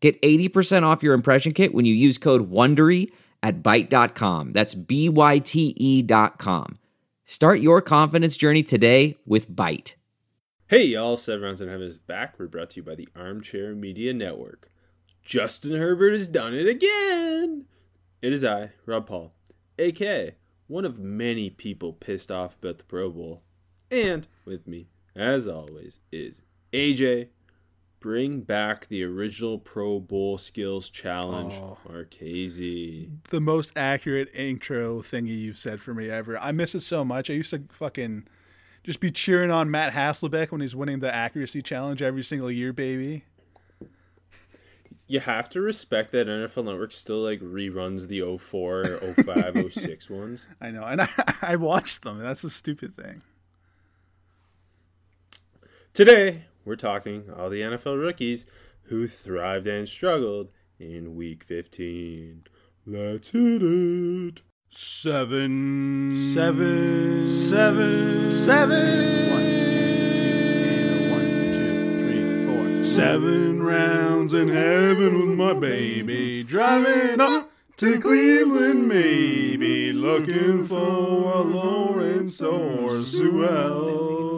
Get 80% off your impression kit when you use code WONDERY at Byte.com. That's B-Y-T-E dot com. Start your confidence journey today with Byte. Hey y'all, Seven Rounds in Heaven is back. We're brought to you by the Armchair Media Network. Justin Herbert has done it again! It is I, Rob Paul, aka one of many people pissed off about the Pro Bowl. And with me, as always, is AJ Bring back the original Pro Bowl skills challenge, Oh. Marchese. the most accurate intro thingy you've said for me ever. I miss it so much. I used to fucking just be cheering on Matt Hasselbeck when he's winning the accuracy challenge every single year, baby. You have to respect that NFL Network still like reruns the 04, 05, 06 ones. I know, and I, I watched them. That's a stupid thing. Today, we're talking all the NFL rookies who thrived and struggled in Week 15. Let's hit it. Seven, seven, seven, seven. One, two, one, two, three, four. Seven rounds in heaven with my baby, driving up to Cleveland, maybe looking for a Lawrence or Sewell.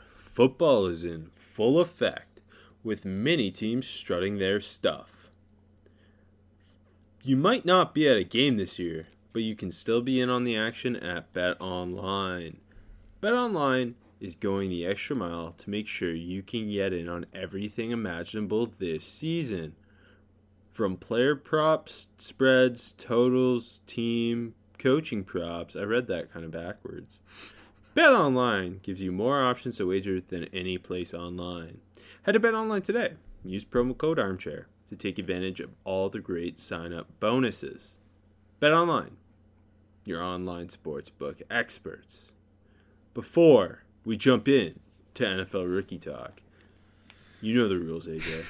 Football is in full effect, with many teams strutting their stuff. You might not be at a game this year, but you can still be in on the action at Bet Online. Bet Online is going the extra mile to make sure you can get in on everything imaginable this season. From player props, spreads, totals, team, coaching props. I read that kind of backwards. Bet Online gives you more options to wager than any place online. Head to Bet Online today. Use promo code Armchair to take advantage of all the great sign up bonuses. Bet Online, your online sportsbook experts. Before we jump in to NFL rookie talk, you know the rules, AJ.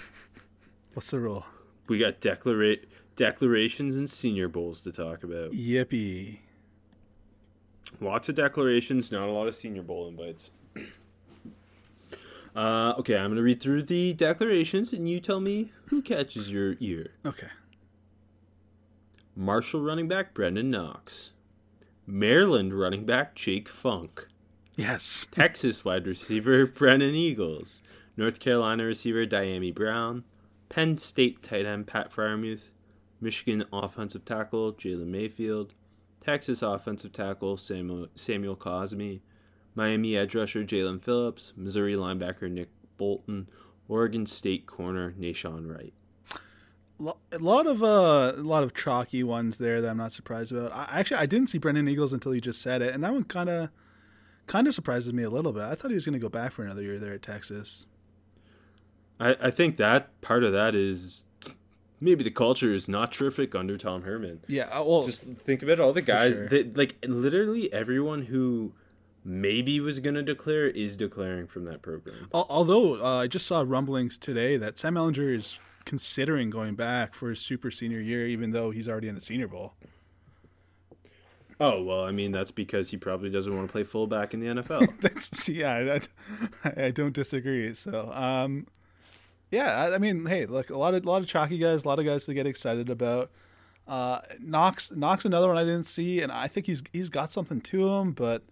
What's the rule? We got declara- declarations and senior bowls to talk about. Yippee. Lots of declarations, not a lot of Senior Bowl invites. Uh, okay, I'm going to read through the declarations and you tell me who catches your ear. Okay. Marshall running back Brenden Knox. Maryland running back Jake Funk. Yes. Texas wide receiver Brennan Eagles. North Carolina receiver Dyami Brown. Penn State tight end Pat Freiermuth. Michigan offensive tackle Jalen Mayfield. Texas offensive tackle Samuel, Samuel Cosmi. Miami edge rusher Jaelan Phillips. Missouri linebacker Nick Bolton. Oregon State corner Nahshon Wright. A lot of uh, a lot of chalky ones there that I'm not surprised about. I, actually, I didn't see Brendan Eagles until you just said it, and that one kind of kind of surprises me a little bit. I thought he was going to go back for another year there at Texas. I, I think that part of that is maybe the culture is not terrific under Tom Herman. Yeah, uh, well, just think about all the guys sure. that like literally everyone who maybe was going to declare is declaring from that program. although uh, I just saw rumblings today that Sam Ehlinger is considering going back for his super senior year, even though he's already in the Senior Bowl. Oh well, I mean that's because he probably doesn't want to play fullback in the NFL. That's yeah, that, I don't disagree. So, um, yeah, I, I mean, hey, look, a lot of a lot of chalky guys, a lot of guys to get excited about. Uh, Knox, Knox, another one I didn't see, and I think he's he's got something to him, but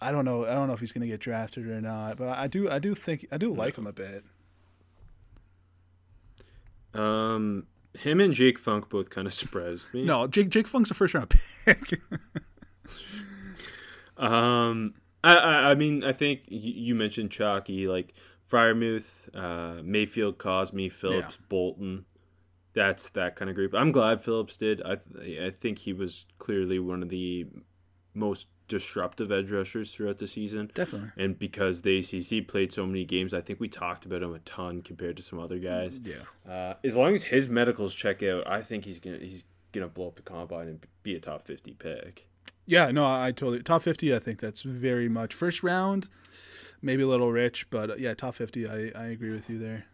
I don't know. I don't know if he's going to get drafted or not. But I do, I do think I do like him a bit. um, him and Jake Funk both kind of surprised me. No, Jake Jake Funk's a first round pick. Um, I, I, I mean, I think you, you mentioned Chalky, like Freiermuth, uh, Mayfield, Cosmi, Phillips, Bolton. That's that kind of group. I'm glad Phillips did. I, I think he was clearly one of the most disruptive edge rushers throughout the season. Definitely. And because the ACC played so many games, I think we talked about him a ton compared to some other guys. Yeah. Uh, as long as his medicals check out, I think he's gonna he's gonna blow up the combine and be a top fifty pick. Yeah, no, I, I totally top fifty. I think that's very much first round, maybe a little rich, but uh, yeah, top fifty. I, I agree with you there.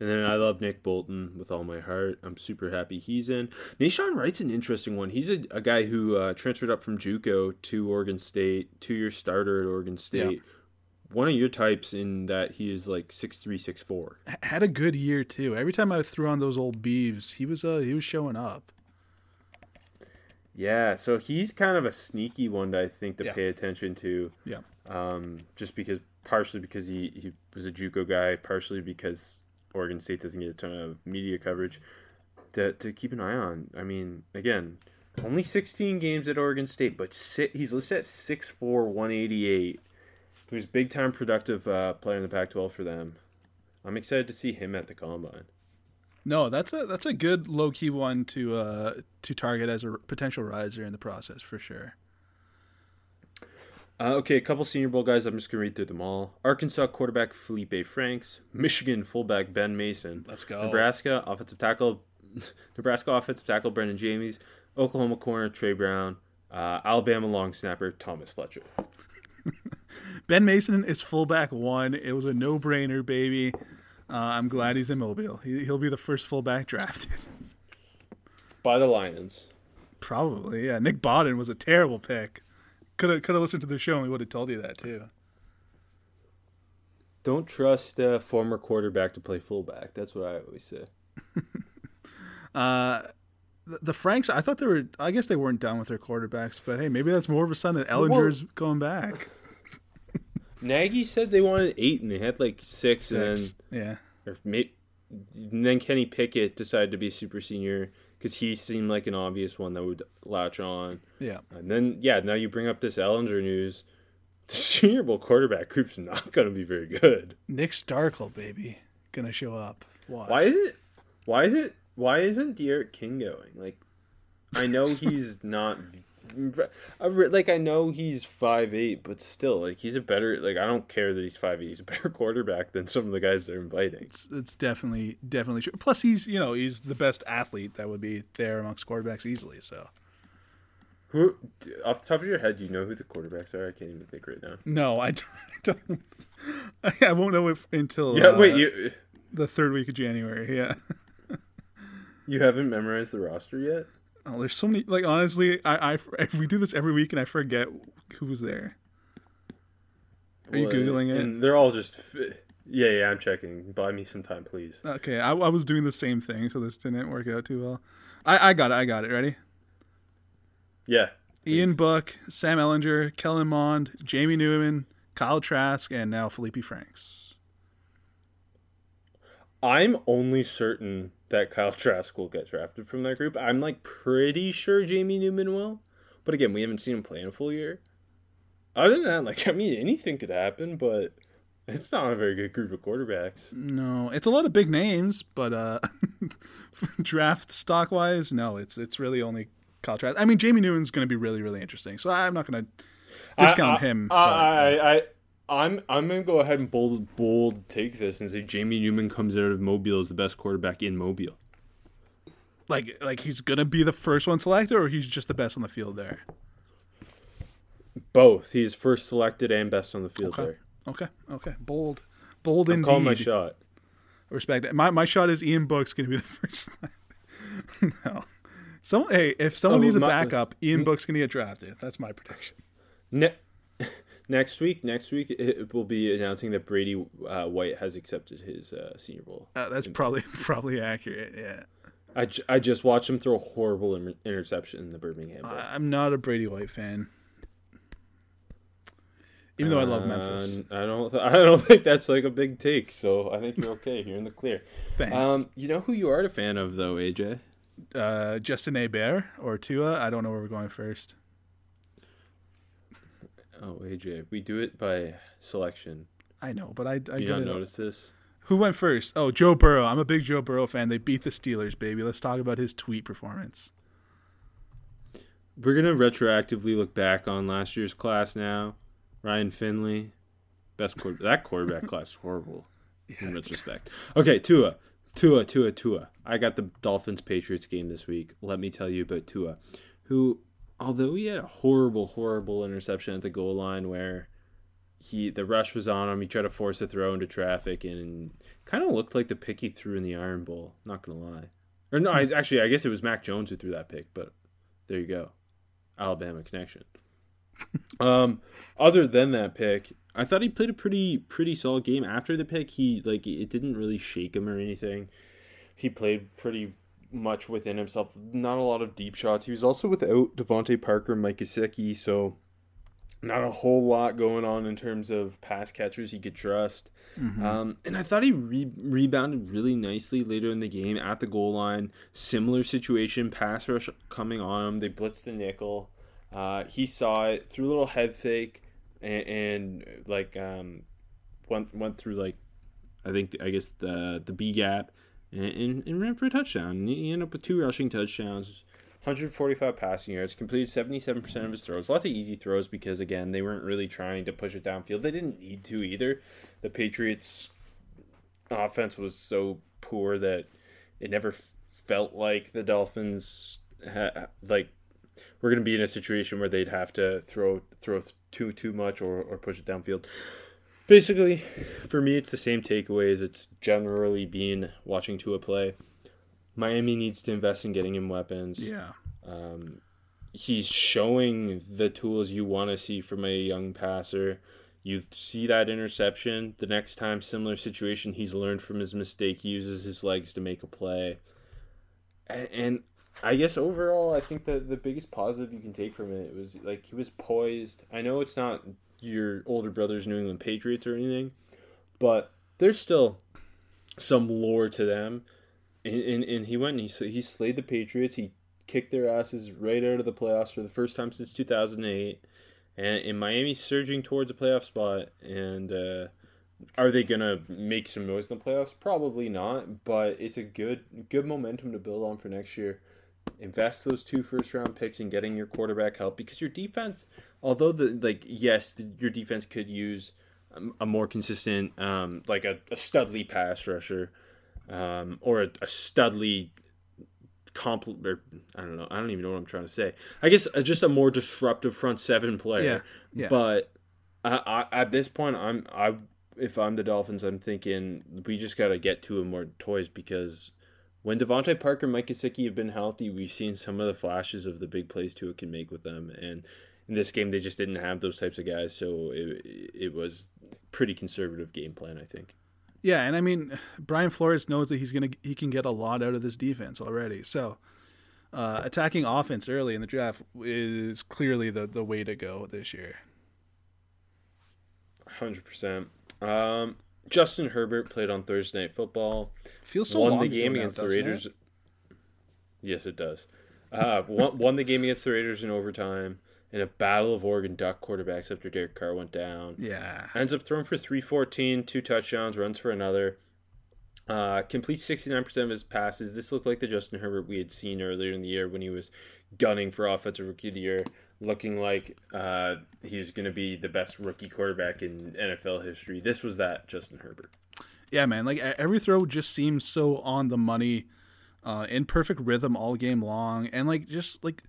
And then I love Nick Bolton with all my heart. I'm super happy he's in. Nahshon Wright's an interesting one. He's a, a guy who uh, transferred up from JUCO to Oregon State, two year starter at Oregon State. Yeah. One of your types in that he is like six three, six four. Had a good year too. Every time I threw on those old beeves, he was uh he was showing up. Yeah, so he's kind of a sneaky one that I think to Yeah. pay attention to. Yeah. Um, just because partially because he, he was a JUCO guy, partially because Oregon State doesn't get a ton of media coverage to, to keep an eye on. I mean, again, only 16 games at Oregon State, but si- he's listed at 6'4", 188. He was big time productive uh, player in the Pac-12 for them. I'm excited to see him at the combine. No, that's a that's a good low key one to uh to target as a potential riser in the process for sure. Uh, okay, a couple Senior Bowl guys. I'm just gonna read through them all. Arkansas quarterback Felipe Franks, Michigan fullback Ben Mason, Let's go. Nebraska offensive tackle, Nebraska offensive tackle Brenden Jaimes, Oklahoma corner Tre Brown, uh, Alabama long snapper Thomas Fletcher. Ben Mason is fullback one. It was a no brainer, baby. Uh, I'm glad he's in Mobile. He, he'll be the first fullback drafted. By the Lions. Probably, yeah. Nick Bawden was a terrible pick. Could have could have listened to the show and we would have told you that too. Don't trust a former quarterback to play fullback. That's what I always say. Uh, the, the Franks, I thought they were. I guess they weren't done with their quarterbacks, but hey, maybe that's more of a sign that Ehlinger's going back. Nagy said they wanted eight, and they had like six, Six, and yeah. then or may, and then Kenny Pickett decided to be super senior because he seemed like an obvious one that would latch on. Yeah. And then yeah, now you bring up this Ehlinger news. The Senior Bowl quarterback group's not going to be very good. Nick Starkel, baby, gonna show up. Watch. Why is it? Why is it? Why isn't D'Eriq King going? Like, I know he's not. I re- Like I know he's five eight, but still, like he's a better. Like I don't care that he's five eight. He's a better quarterback than some of the guys they're inviting. It's, it's definitely definitely true. Plus, he's you know he's the best athlete that would be there amongst quarterbacks easily. So Who, off the top of your head, do you know who the quarterbacks are? I can't even think right now. no, I don't. I, don't, I won't know if until Yeah, uh, wait, you the third week of January. Yeah. you haven't memorized the roster yet? Oh, there's so many. Like honestly, I, I we do this every week and I forget who was there. Are you Well, googling it? And they're all just. Yeah, yeah, I'm checking. Buy me some time, please. Okay, I, I was doing the same thing, so this didn't work out too well. I, I got it. I got it. Ready? Yeah. Ian Book, Sam Ehlinger, Kellen Mond, Jamie Newman, Kyle Trask, and now Felipe Franks. I'm only certain that Kyle Trask will get drafted from that group. I'm like pretty sure Jamie Newman will. But again, we haven't seen him play in a full year. Other than that, like I mean anything could happen, but it's not a very good group of quarterbacks. No, it's a lot of big names, but uh, draft stock wise, no, it's it's really only Kyle Trask. I mean, Jamie Newman's going to be really really interesting, so I'm not going to discount I, him. I, but- I, I, I'm I'm gonna go ahead and bold bold take this and say Jamie Newman comes out of Mobile as the best quarterback in Mobile. like like he's going to be the first one selected, or he's just the best on the field there. Both. He's first selected and best on the field Okay. there. Okay, okay, bold, bold I'm indeed. calling my shot. Respect. My my shot is Ian Book's going to be the first. no, some hey, if someone Oh, needs a backup, Ian Book's going to get drafted. That's my prediction. Ne- next week, next week it will be announcing that Brady uh, White has accepted his uh, Senior Bowl. Uh, that's probably probably accurate. Yeah, I, j- I just watched him throw a horrible inter- interception in the Birmingham Bowl. I'm not a Brady White fan. Even though I love Memphis. I don't. I don't think that's like a big take. So I think you're okay. You're in the clear. Thanks. Um, you know who you are a fan of though, AJ? uh, Justin Bear or Tua. I don't know where we're going first. Oh, AJ, we do it by selection. I know, but I, I you not notice this? Who went first? Oh, Joe Burrow. I'm a big Joe Burrow fan. They beat the Steelers, baby. Let's talk about his tweet performance. We're gonna retroactively look back on last year's class now. Ryan Finley, best quarter- that quarterback class is horrible in retrospect. Okay, Tua, Tua, Tua, Tua. I got the Dolphins Patriots game this week. Let me tell you about Tua, who, although he had a horrible, horrible interception at the goal line where he the rush was on him, he tried to force a throw into traffic and kind of looked like the pick he threw in the Iron Bowl. Not gonna lie, or no, I, actually, I guess it was Mac Jones who threw that pick, but there you go. Alabama connection. um, other than that pick, I thought he played a pretty pretty solid game. After the pick, he like it didn't really shake him or anything. He played pretty much within himself. Not a lot of deep shots. He was also without DeVante Parker, Mike Gesicki, so not a whole lot going on in terms of pass catchers he could trust. Um, and I thought he re- rebounded really nicely later in the game at the goal line. Similar situation, pass rush coming on him. They blitzed the nickel. Uh, he saw it, threw a little head fake, and, and like um, went went through like I think I guess the the B gap and, and, and ran for a touchdown. And he ended up with two rushing touchdowns. 145 passing yards, completed 77% of his throws. Lots of easy throws because, again, they weren't really trying to push it downfield. They didn't need to either. The Patriots' offense was so poor that it never felt like the Dolphins ha- like we're going to be in a situation where they'd have to throw throw too too much or, or push it downfield. Basically, for me, it's the same takeaways. It's generally been watching Tua play. Miami needs to invest in getting him weapons. Yeah. Um, he's showing the tools you want to see from a young passer. You see that interception. The next time, similar situation, he's learned from his mistake. He uses his legs to make a play. And, and I guess overall, I think that the biggest positive you can take from it was like he was poised. I know it's not your older brother's New England Patriots or anything, but there's still some lore to them. And, and, and he went and he, he slayed the Patriots. He kicked their asses right out of the playoffs for the first time since 2008. And in Miami surging towards a playoff spot. And uh, are they going to make some noise in the playoffs? Probably not. But it's a good good momentum to build on for next year. Invest those two first round picks in getting your quarterback help because your defense, although the like yes, the, your defense could use a, a more consistent, um, like a, a Studley pass rusher, um, or a, a Studley compl- or I don't know. I don't even know what I'm trying to say. I guess uh, just a more disruptive front seven player. Yeah, yeah. But I, I, at this point, I'm I if I'm the Dolphins, I'm thinking we just got to get to him more toys because when DeVante Parker, Mike Gesicki have been healthy, we've seen some of the flashes of the big plays Tua can make with them, and in this game they just didn't have those types of guys, so it it was pretty conservative game plan, I think. Yeah, and I mean, Brian Flores knows that he's gonna he can get a lot out of this defense already. So, uh, attacking offense early in the draft is clearly the the way to go this year. Hundred percent. Justin Herbert played on Thursday Night Football. Feels so won the game now, against the doesn't it? Raiders. Yes, it does. Uh, won, won the game against the Raiders in overtime in a battle of Oregon Duck quarterbacks after Derek Carr went down. Yeah, Ends up throwing for 314, two touchdowns, runs for another. Uh, completes 69% of his passes. This looked like the Justin Herbert we had seen earlier in the year when he was gunning for Offensive Rookie of the Year, looking like uh, he was going to be the best rookie quarterback in NFL history. This was that Justin Herbert. yeah, man. Like every throw just seems so on the money, uh, in perfect rhythm all game long, and like just like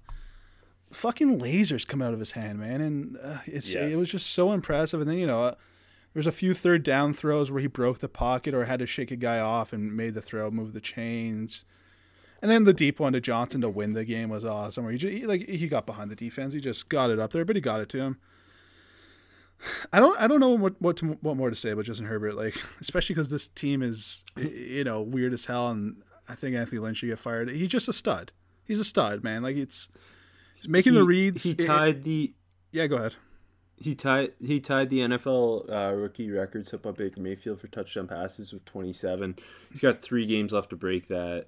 fucking lasers come out of his hand, man. And uh, it's it was just so impressive. And then you know. Uh, there's a few third down throws where he broke the pocket or had to shake a guy off and made the throw, move the chains. And then the deep one to Johnson to win the game was awesome. Where he, ju- he like he got behind the defense, he just got it up there, but he got it to him. I don't I don't know what what to, what more to say about Justin Herbert, like especially because this team is you know weird as hell, and I think Anthony Lynn should get fired. He's just a stud. He's a stud, man. Like it's he's making the reads. He It- tied the yeah, go ahead. He tied he tied the NFL uh, rookie record set by Baker Mayfield for touchdown passes with 27. He's got three games left to break that.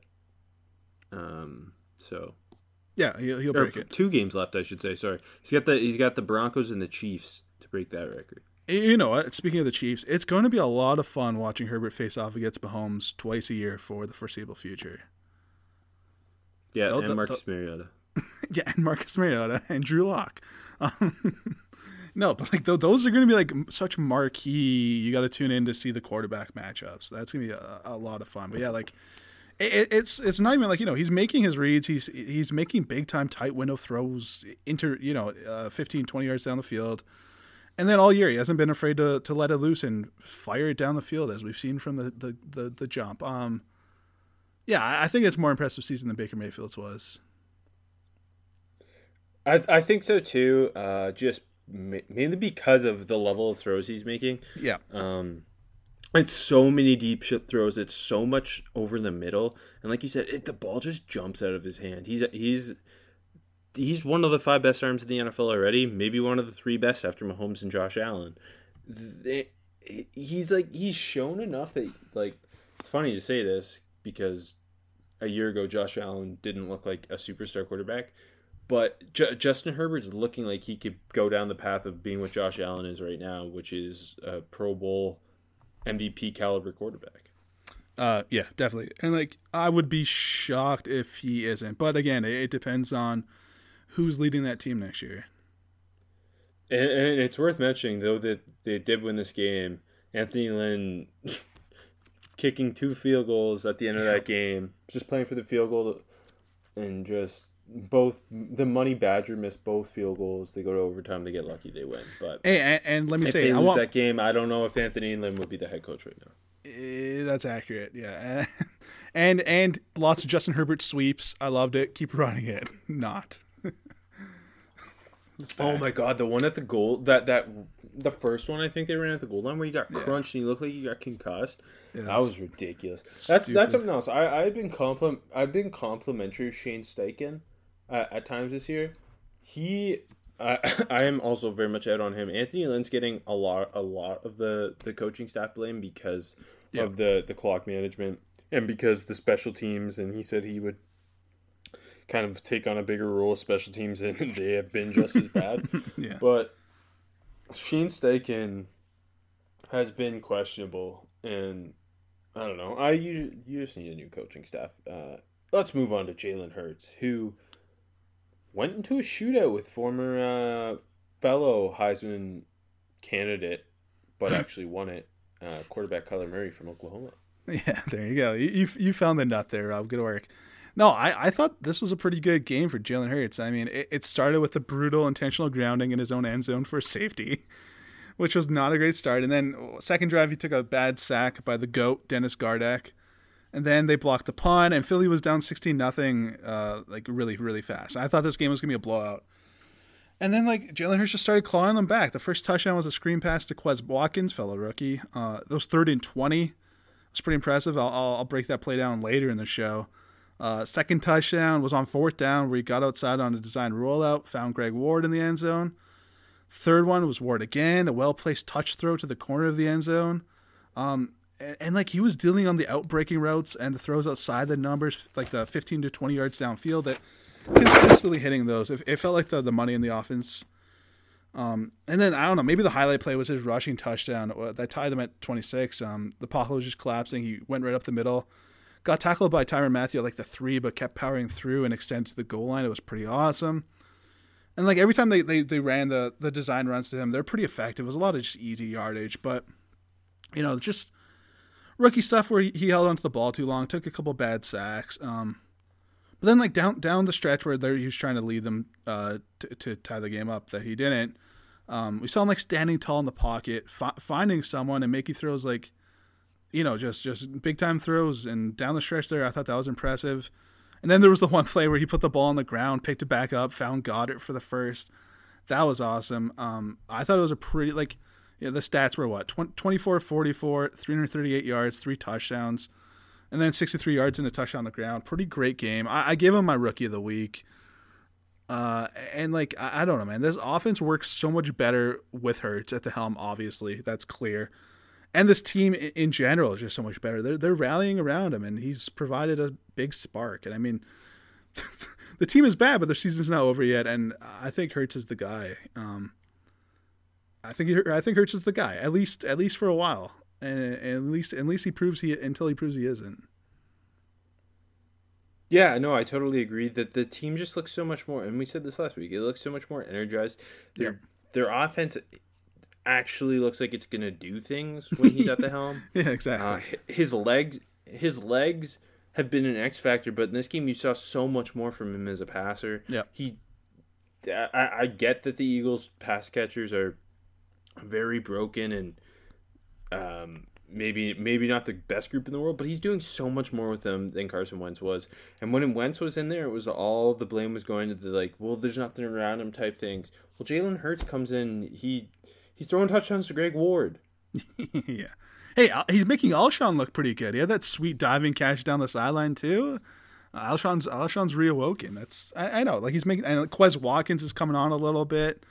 Um, so Yeah, he'll, he'll break it. two games left, I should say. Sorry, he's got the he's got the Broncos and the Chiefs to break that record. You know what? Speaking of the Chiefs, it's going to be a lot of fun watching Herbert face off against Mahomes twice a year for the foreseeable future. Yeah, They'll- and they'll- Marcus Mariota. Yeah, and Marcus Mariota and Drew Lock. Um, no, but like th- those are going to be like such marquee. You got to tune in to see the quarterback matchups. That's going to be a, a lot of fun. But yeah, like it, it's it's not even like you know he's making his reads. He's he's making big time tight window throws into you know uh, 15, 20 yards down the field. And then all year he hasn't been afraid to, to let it loose and fire it down the field as we've seen from the the, the, the jump. Um, yeah, I I think it's more impressive season than Baker Mayfield's was. I I think so too. Uh, just ma- mainly because of the level of throws he's making. Yeah. Um, it's so many deep shot throws. It's so much over the middle, and like you said, it, the ball just jumps out of his hand. He's he's he's one of the five best arms in the NFL already. Maybe one of the three best after Mahomes and Josh Allen. He's like he's shown enough that like it's funny to say this because a year ago Josh Allen didn't look like a superstar quarterback. But J- Justin Herbert's looking like he could go down the path of being what Josh Allen is right now, which is a Pro Bowl MVP caliber quarterback. Uh, yeah, definitely. And like, I would be shocked if he isn't. But again, it, it depends on who's leading that team next year. And, and it's worth mentioning, though, that they did win this game. Anthony Lynn kicking two field goals at the end of that game, just playing for the field goal, and just both the Money Badger missed both field goals. They go to overtime. They get lucky. They win. But Hey, and, and let me if say, they I want that game, I don't know if Anthony Lynn would be the head coach right now. Eh, that's accurate. Yeah, and and lots of Justin Herbert sweeps. I loved it. Keep running it. Not. Oh my god, the one at the goal that that the first one I think they ran at the goal line where you got crunched and you looked like you got concussed. that was ridiculous. That's stupid. that's something else. I I've been compliment I've been complimentary of Shane Steichen uh, at times this year. He I I am also very much out on him. Anthony Lynn's getting a lot a lot of the the coaching staff blame because of the the clock management and because the special teams and he said he would kind of take on a bigger role of special teams and they have been just as bad. Yeah. But Shane Steichen has been questionable, and I don't know. I you you just need a new coaching staff. Uh, let's move on to Jalen Hurts, who went into a shootout with former uh, fellow Heisman candidate, but actually won it. Uh, quarterback Kyler Murray from Oklahoma. Yeah, there you go. You you, you found the nut there, Rob. Good work. No, I, I thought this was a pretty good game for Jalen Hurts. I mean, it, it started with the brutal intentional grounding in his own end zone for safety, which was not a great start. And then second drive, he took a bad sack by the goat Dennis Gardeck, and then they blocked the punt, and Philly was down sixteen nothing, uh, like really really fast. I thought this game was gonna be a blowout. And then like Jalen Hurts just started clawing them back. The first touchdown was a screen pass to Quez Watkins, fellow rookie. Uh, those third and twenty was pretty impressive. I'll, I'll, I'll break that play down later in the show. Uh, second touchdown was on fourth down where he got outside on a design rollout, found Greg Ward in the end zone. Third one was Ward again, a well placed touch throw to the corner of the end zone. Um, and, and like he was dealing on the outbreaking routes and the throws outside the numbers, like the 15 to 20 yards downfield, that consistently hitting those. It, it felt like the, the money in the offense. Um, and then I don't know, maybe the highlight play was his rushing touchdown uh, that tied him at 26. Um, the pocket was just collapsing. He went right up the middle, got tackled by Tyrann Mathieu at like the three, but kept powering through and extended to the goal line. It was pretty awesome. And like every time they, they, they ran the, the design runs to him, they're pretty effective. It was a lot of just easy yardage, but you know, just rookie stuff where he, he held onto the ball too long, took a couple bad sacks. Um, but then like down down the stretch where he was trying to lead them uh, to, to tie the game up, that he didn't. Um, we saw him like standing tall in the pocket, fi- finding someone and making throws like, you know, just just big time throws and down the stretch there. I thought that was impressive. And then there was the one play where he put the ball on the ground, picked it back up, found Goedert for the first. That was awesome. Um, I thought it was a pretty like, yeah, the stats were what 20, 24, 44, 338 yards, three touchdowns, and then 63 yards and a touchdown on the ground. Pretty great game. I, I gave him my rookie of the week. Uh, and like I, I don't know, man. This offense works so much better with Hurts at the helm. Obviously, that's clear. And this team i- in general is just so much better. They're they're rallying around him, and he's provided a big spark. And I mean, the team is bad, but the season's not over yet. And I think Hurts is the guy. Um, I think I think Hurts is the guy at least at least for a while, and, and at least at least he proves he until he proves he isn't. Yeah, no, I totally agree that the team just looks so much more, and we said this last week. It looks so much more energized. Their their offense actually looks like it's gonna do things when he's at the helm. Yeah, exactly. Uh, his legs, his legs have been an X factor, but in this game you saw so much more from him as a passer. Yeah. he. I, I get that the Eagles' pass catchers are very broken and um, maybe maybe not the best group in the world, but he's doing so much more with them than Carson Wentz was. And when Wentz was in there, it was all the blame was going to the like, well, there's nothing around him type things. Well, Jalen Hurts comes in, he he's throwing touchdowns to Greg Ward. yeah. Hey, he's making Alshon look pretty good. He had that sweet diving catch down the sideline too. Alshon's Alshon's reawoken. That's I, I know. Like he's making and Quez Watkins is coming on a little bit.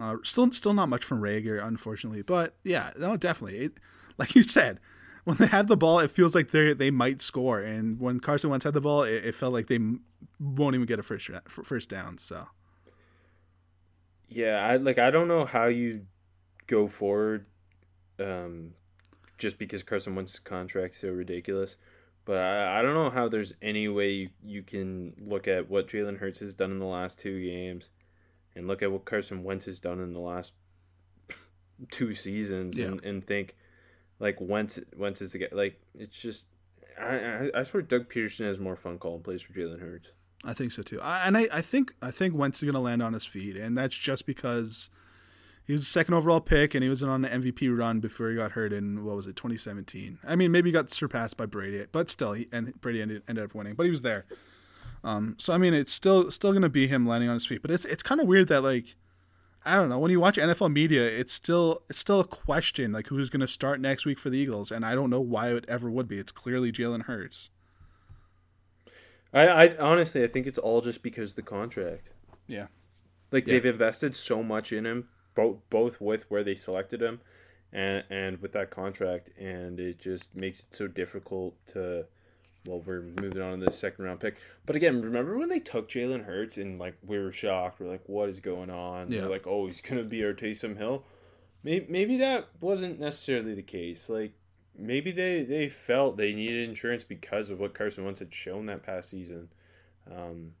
Uh, still still not much from Reagor, unfortunately. But yeah, no, definitely. It, like you said, when they have the ball, it feels like they they might score. And when Carson Wentz had the ball, it, it felt like they won't even get a first first down. So Yeah, I like I don't know how you go forward um just because Carson Wentz's contract's so ridiculous. But I, I don't know how there's any way you, you can look at what Jalen Hurts has done in the last two games and look at what Carson Wentz has done in the last two seasons and, and think like Wentz Wentz is the guy like it's just I, I I swear Doug Pederson has more fun calling plays for Jalen Hurts. I think so too. I, and I, I think I think Wentz is going to land on his feet, and that's just because he was the second overall pick, and he was on an MVP run before he got hurt in what was it, 2017. I mean, maybe he got surpassed by Brady, but still, he and Brady ended, ended up winning, but he was there. Um, so I mean, it's still still going to be him landing on his feet, but it's it's kind of weird that like. I don't know. When you watch NFL media, it's still it's still a question like who's going to start next week for the Eagles, and I don't know why it ever would be. It's clearly Jalen Hurts. I, I honestly I think it's all just because the contract. Yeah. Like Yeah. they've invested so much in him, both both with where they selected him, and and with that contract, and it just makes it so difficult to. Well, we're moving on to the second round pick, but again, remember when they took Jalen Hurts and like we were shocked. We're like, "What is going on?" Yeah. They're like, "Oh, he's gonna be our Taysom Hill." Maybe maybe that wasn't necessarily the case. Like maybe they they felt they needed insurance because of what Carson Wentz had shown that past season, um,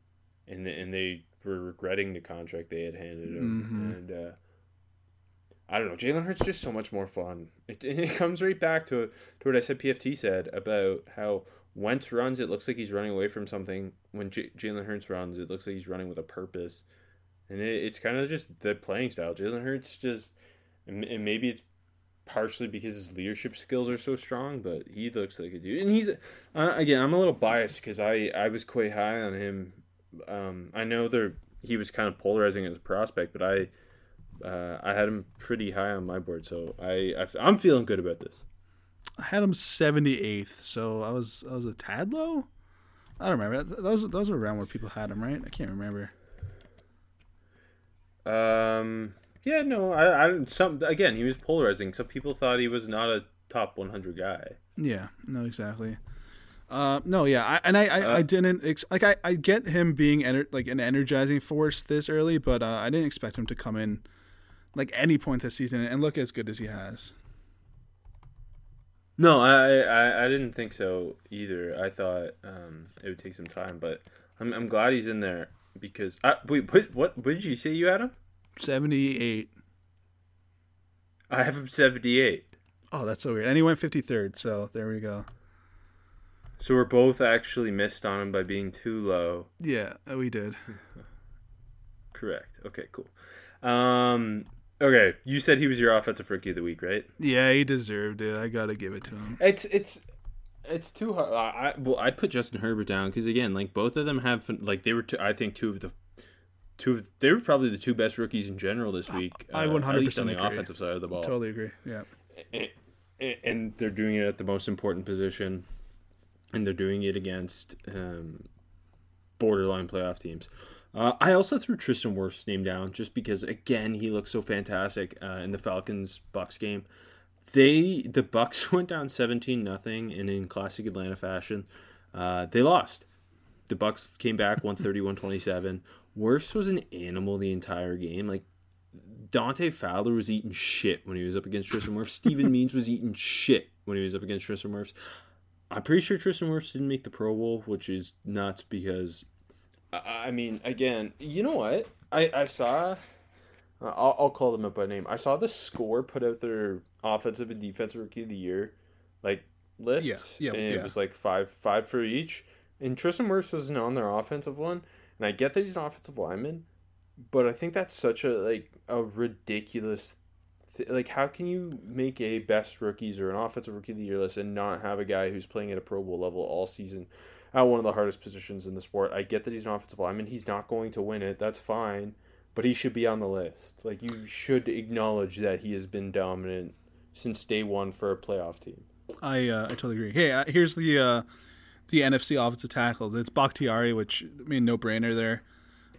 and and they were regretting the contract they had handed him. And uh, I don't know, Jalen Hurts just so much more fun. It, it comes right back to to what I said. PFT said about how Wentz runs, it looks like he's running away from something. When J- Jalen Hurts runs, it looks like he's running with a purpose, and it, it's kind of just the playing style. Jalen Hurts just, and, and maybe it's partially because his leadership skills are so strong, but he looks like a dude. And he's uh, again, I'm a little biased because I I was quite high on him. Um, I know there he was kind of polarizing as a prospect, but I uh, I had him pretty high on my board, so I, I I'm feeling good about this. I had him 78th, so I was I was a tad low. I don't remember. Those those were around where people had him, right? I can't remember. Um, yeah, no, I, I some again he was polarizing. Some people thought he was not a top 100 guy. Yeah, no, exactly. Uh, no, yeah, I, and I, I, I didn't ex- like. I, I get him being ener- like an energizing force this early, but uh, I didn't expect him to come in like any point this season and look as good as he has. No, I, I I didn't think so either. I thought um it would take some time, but I'm I'm glad he's in there because I, wait, what what what did you say you had him? 78. I have him 78. Oh, that's so weird. And he went 53rd, so there we go. So we're both actually missed on him by being too low. Yeah, uh, we did. Correct. Okay, cool. Um, okay, you said he was your offensive rookie of the week, right? Yeah, he deserved it. I gotta give it to him. It's it's it's too hard. I, I well, I'd put Justin Herbert down because again, like both of them have like they were. Two, I think two of the two of they were probably the two best rookies in general this week. I uh, 100% at least on the agree. offensive side of the ball. Totally agree. Yeah. and, and they're doing it at the most important position, and they're doing it against um, borderline playoff teams. Uh, I also threw Tristan Wirfs' name down just because again he looked so fantastic uh, in the Falcons Bucks game. They the Bucks went down seventeen nothing, and in classic Atlanta fashion, uh, they lost. The Bucks came back 130-127. Wirfs was an animal the entire game. Like Dante Fowler was eating shit when he was up against Tristan Wirfs. Steven Means was eating shit when he was up against Tristan Wirfs. I'm pretty sure Tristan Wirfs didn't make the Pro Bowl, which is nuts because, I, I mean, again, you know what? I, I saw, I'll, I'll call them up by name. I saw the score put out their offensive and defensive rookie of the year, like lists. Yeah, yeah, and yeah. it was like five five for each. And Tristan Wirfs wasn't on their offensive one. And I get that he's an offensive lineman, but I think that's such a like a ridiculous th- like how can you make a best rookies or an offensive rookie of the year list and not have a guy who's playing at a Pro Bowl level all season at one of the hardest positions in the sport? I get that he's an offensive lineman. He's not going to win it. That's fine, but he should be on the list. Like you should acknowledge that he has been dominant since day one for a playoff team. I uh, I totally agree. Hey, uh, here's the uh, the NFC offensive tackles. It's Bakhtiari, which I mean, no brainer there.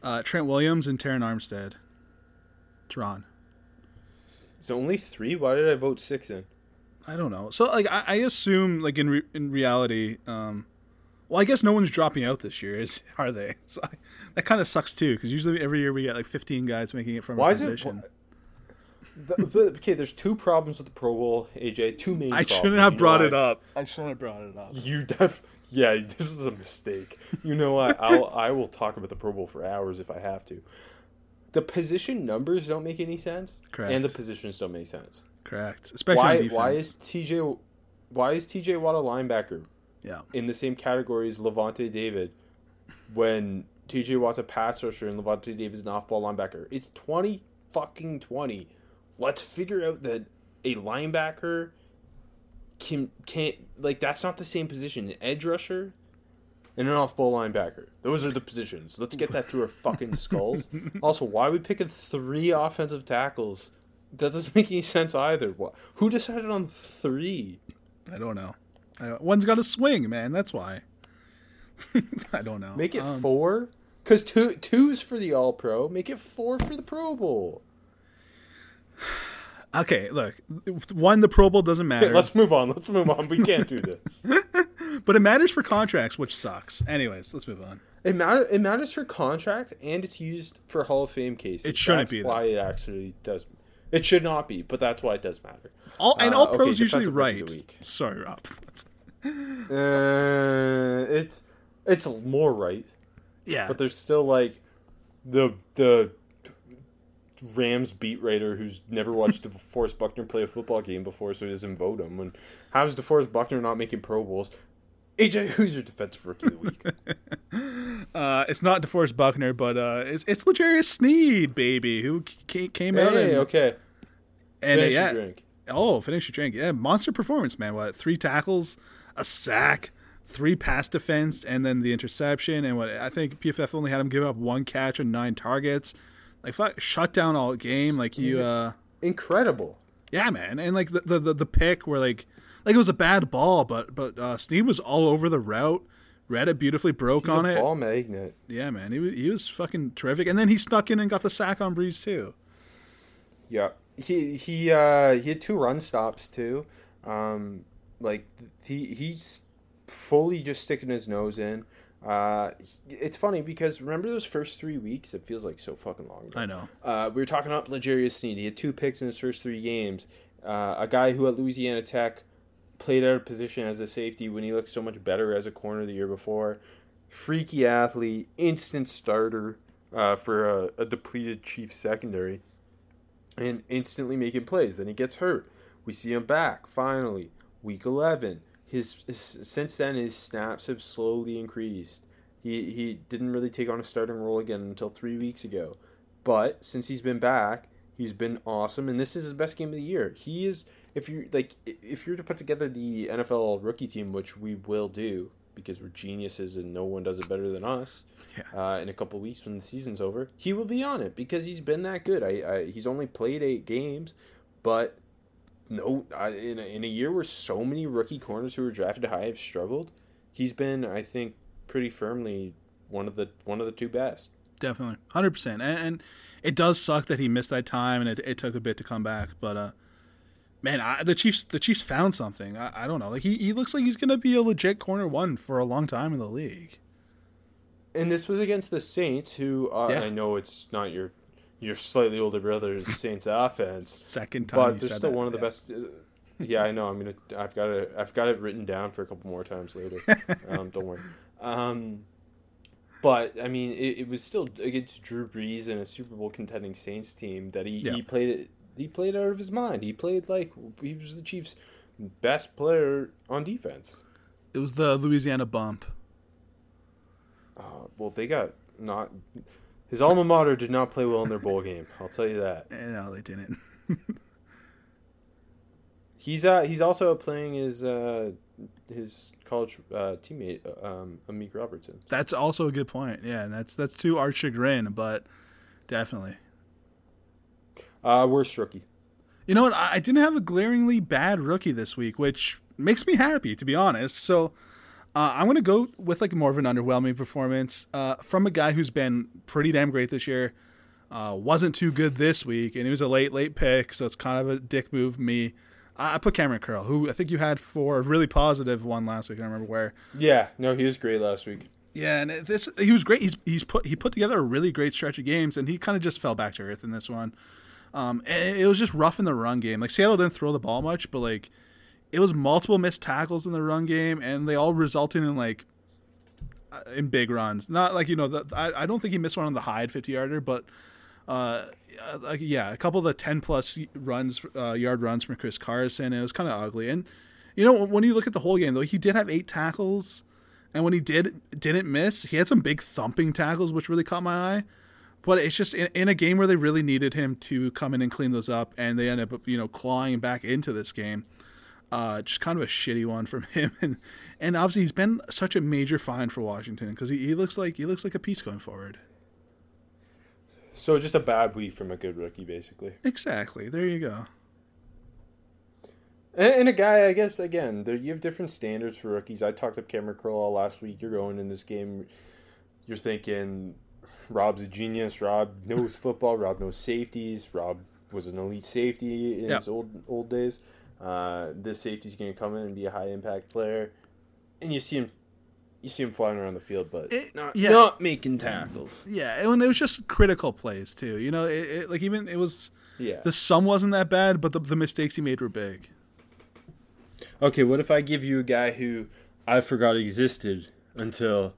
Uh, Trent Williams and Taron Armstead. Terron. It's only three. Why did I vote six in? I don't know. So like I, I assume like in re- in reality, um, well I guess no one's dropping out this year, is are they? So I, that kind of sucks too because usually every year we get like 15 guys making it from Why a is it- position. The, okay, there's two problems with the Pro Bowl, AJ. Two main. I problems. shouldn't have know brought why? it up. I shouldn't have brought it up. You def yeah, this is a mistake. You know what? I'll I will talk about the Pro Bowl for hours if I have to. The position numbers don't make any sense, Correct. and the positions don't make sense. Correct. Especially on Why defense. why is TJ why is TJ Watt a linebacker yeah. in the same category as Lavonte David when TJ Watt's a pass rusher and Lavonte David's an off ball linebacker? It's twenty fucking twenty. Let's figure out that a linebacker can can't like that's not the same position. An edge rusher and an off ball linebacker. Those are the positions. Let's get that through our fucking skulls. also, why are we picking three offensive tackles? That doesn't make any sense either. What? Who decided on three? I don't know. Don't, one's got a swing, man. That's why. I don't know. Make it Um, four. Cause two two's for the All Pro. Make it four for the Pro Bowl. Okay, look. One, the Pro Bowl doesn't matter, Okay, let's move on. Let's move on. We can't do this. but it matters for contracts, which sucks. Anyways, let's move on. It matter. It matters for contracts, and it's used for Hall of Fame cases. It shouldn't That's be, though. Why it actually does. It should not be, but that's why it does matter. All and Uh, all okay, pros usually right. week. Sorry, Rob. Uh, it's it's more right, yeah, but there's still like the the Rams beat writer who's never watched DeForest Buckner play a football game before, so he doesn't vote him. And how's DeForest Buckner not making Pro Bowls? AJ, who's your defensive rookie of the week? uh, it's not DeForest Buckner, but uh, it's it's L'Jarius Sneed, baby, who ca- came out hey, and, okay. and uh, Finish yeah, your drink. oh, finish your drink. Yeah, monster performance, man. What three tackles, a sack, three pass defense, and then the interception. And what I think PFF only had him give up one catch and nine targets. Like fuck, shut down all game. Like you, uh, Incredible. yeah, man. And like the the the, the pick where like like it was a bad ball, but but uh, Sneed was all over the route. It beautifully, broke He's on a it. ball magnet. Yeah, man, he was he was fucking terrific. And then he snuck in and got the sack on Brees too. Yeah, he he uh, he had two run stops too. Um, like he he's fully just sticking his nose in. Uh, it's funny because remember those first three weeks? It feels like so fucking long. ago. I know. Uh, we were talking about L'Jarius Sneed. He had two picks in his first three games. Uh, a guy who at Louisiana Tech played out of position as a safety when he looked so much better as a corner the year before. Freaky athlete, instant starter uh, for a, a depleted Chiefs secondary, and instantly making plays. Then he gets hurt. We see him back finally. Week eleven. His, his since then his snaps have slowly increased. He he didn't really take on a starting role again until three weeks ago, but since he's been back, he's been awesome, and this is his best game of the year. He is if you like if you're to put together the NFL rookie team, which we will do because we're geniuses and no one does it better than us. Uh, in a couple weeks when the season's over, he will be on it because he's been that good. I, I he's only played eight games, but no, I, in a, in a year where so many rookie corners who were drafted high have struggled, he's been I think pretty firmly one of the one of the two best. Definitely, hundred percent. And, and it does suck that he missed that time, and it, it took a bit to come back. But uh, man, I, the Chiefs the Chiefs found something. I, I don't know. Like he, he looks like he's gonna be a legit corner one for a long time in the league. And this was against the Saints, who uh, Yeah. I know it's not your your slightly older brother's Saints offense, Second time, but they're still that, one of the yeah. best. Uh, yeah, I know. I'm gonna. I've got it. I've got it written down for a couple more times later. um, don't worry. Um, but I mean, it, it was still against Drew Brees and a Super Bowl contending Saints team that he, Yeah. he played it. He played out of his mind. He played like he was the Chiefs' best player on defense. It was the Louisiana bump. Uh, well, they got not. His alma mater did not play well in their bowl game. I'll tell you that. Eh, No, they didn't. He's uh he's also playing his uh his college uh, teammate um Amik Robertson. That's also a good point. Yeah, and that's that's to our chagrin, but definitely. Uh worst rookie. You know what? I didn't have a glaringly bad rookie this week, which makes me happy, to be honest. So uh, I'm going to go with like more of an underwhelming performance uh, from a guy who's been pretty damn great this year. Uh, wasn't too good this week, and he was a late, late pick, so it's kind of a dick move. Me, I I put Kamren Curl, who I think you had for a really positive one last week. I don't remember where. Yeah, no, he was great last week. Yeah, and this he was great. He's he's put he put together a really great stretch of games, and he kind of just fell back to earth in this one. Um, and it was just rough in the run game. Like Seattle didn't throw the ball much, but like it was multiple missed tackles in the run game, and they all resulted in like uh, in big runs. Not like you know, the, I I don't think he missed one on the Hyde fifty yarder, but uh, uh, like yeah, a couple of the ten plus runs, uh, yard runs from Chris Carson. It was kind of ugly. And you know, when you look at the whole game though, he did have eight tackles, and when he did didn't miss, he had some big thumping tackles, which really caught my eye. But it's just in, in a game where they really needed him to come in and clean those up, and they end up you know clawing back into this game. Uh, just kind of a shitty one from him, and and obviously he's been such a major find for Washington because he, he looks like he looks like a piece going forward. So just a bad week from a good rookie, basically. Exactly. There you go. And, a guy, I guess, again, there you have different standards for rookies. I talked up Kamren Curl all last week. You're going in this game, you're thinking Rob's a genius. Rob knows football. Rob knows safeties. Rob was an elite safety in Yeah. his old old days. Uh, this safety's going to come in and be a high impact player, and you see him, you see him flying around the field, but It- not, yeah. not making tackles. Yeah, and it was just critical plays too. You know, it, it, like even it was Yeah. the sum wasn't that bad, but the, the mistakes he made were big. Okay, what if I give you a guy who I forgot existed until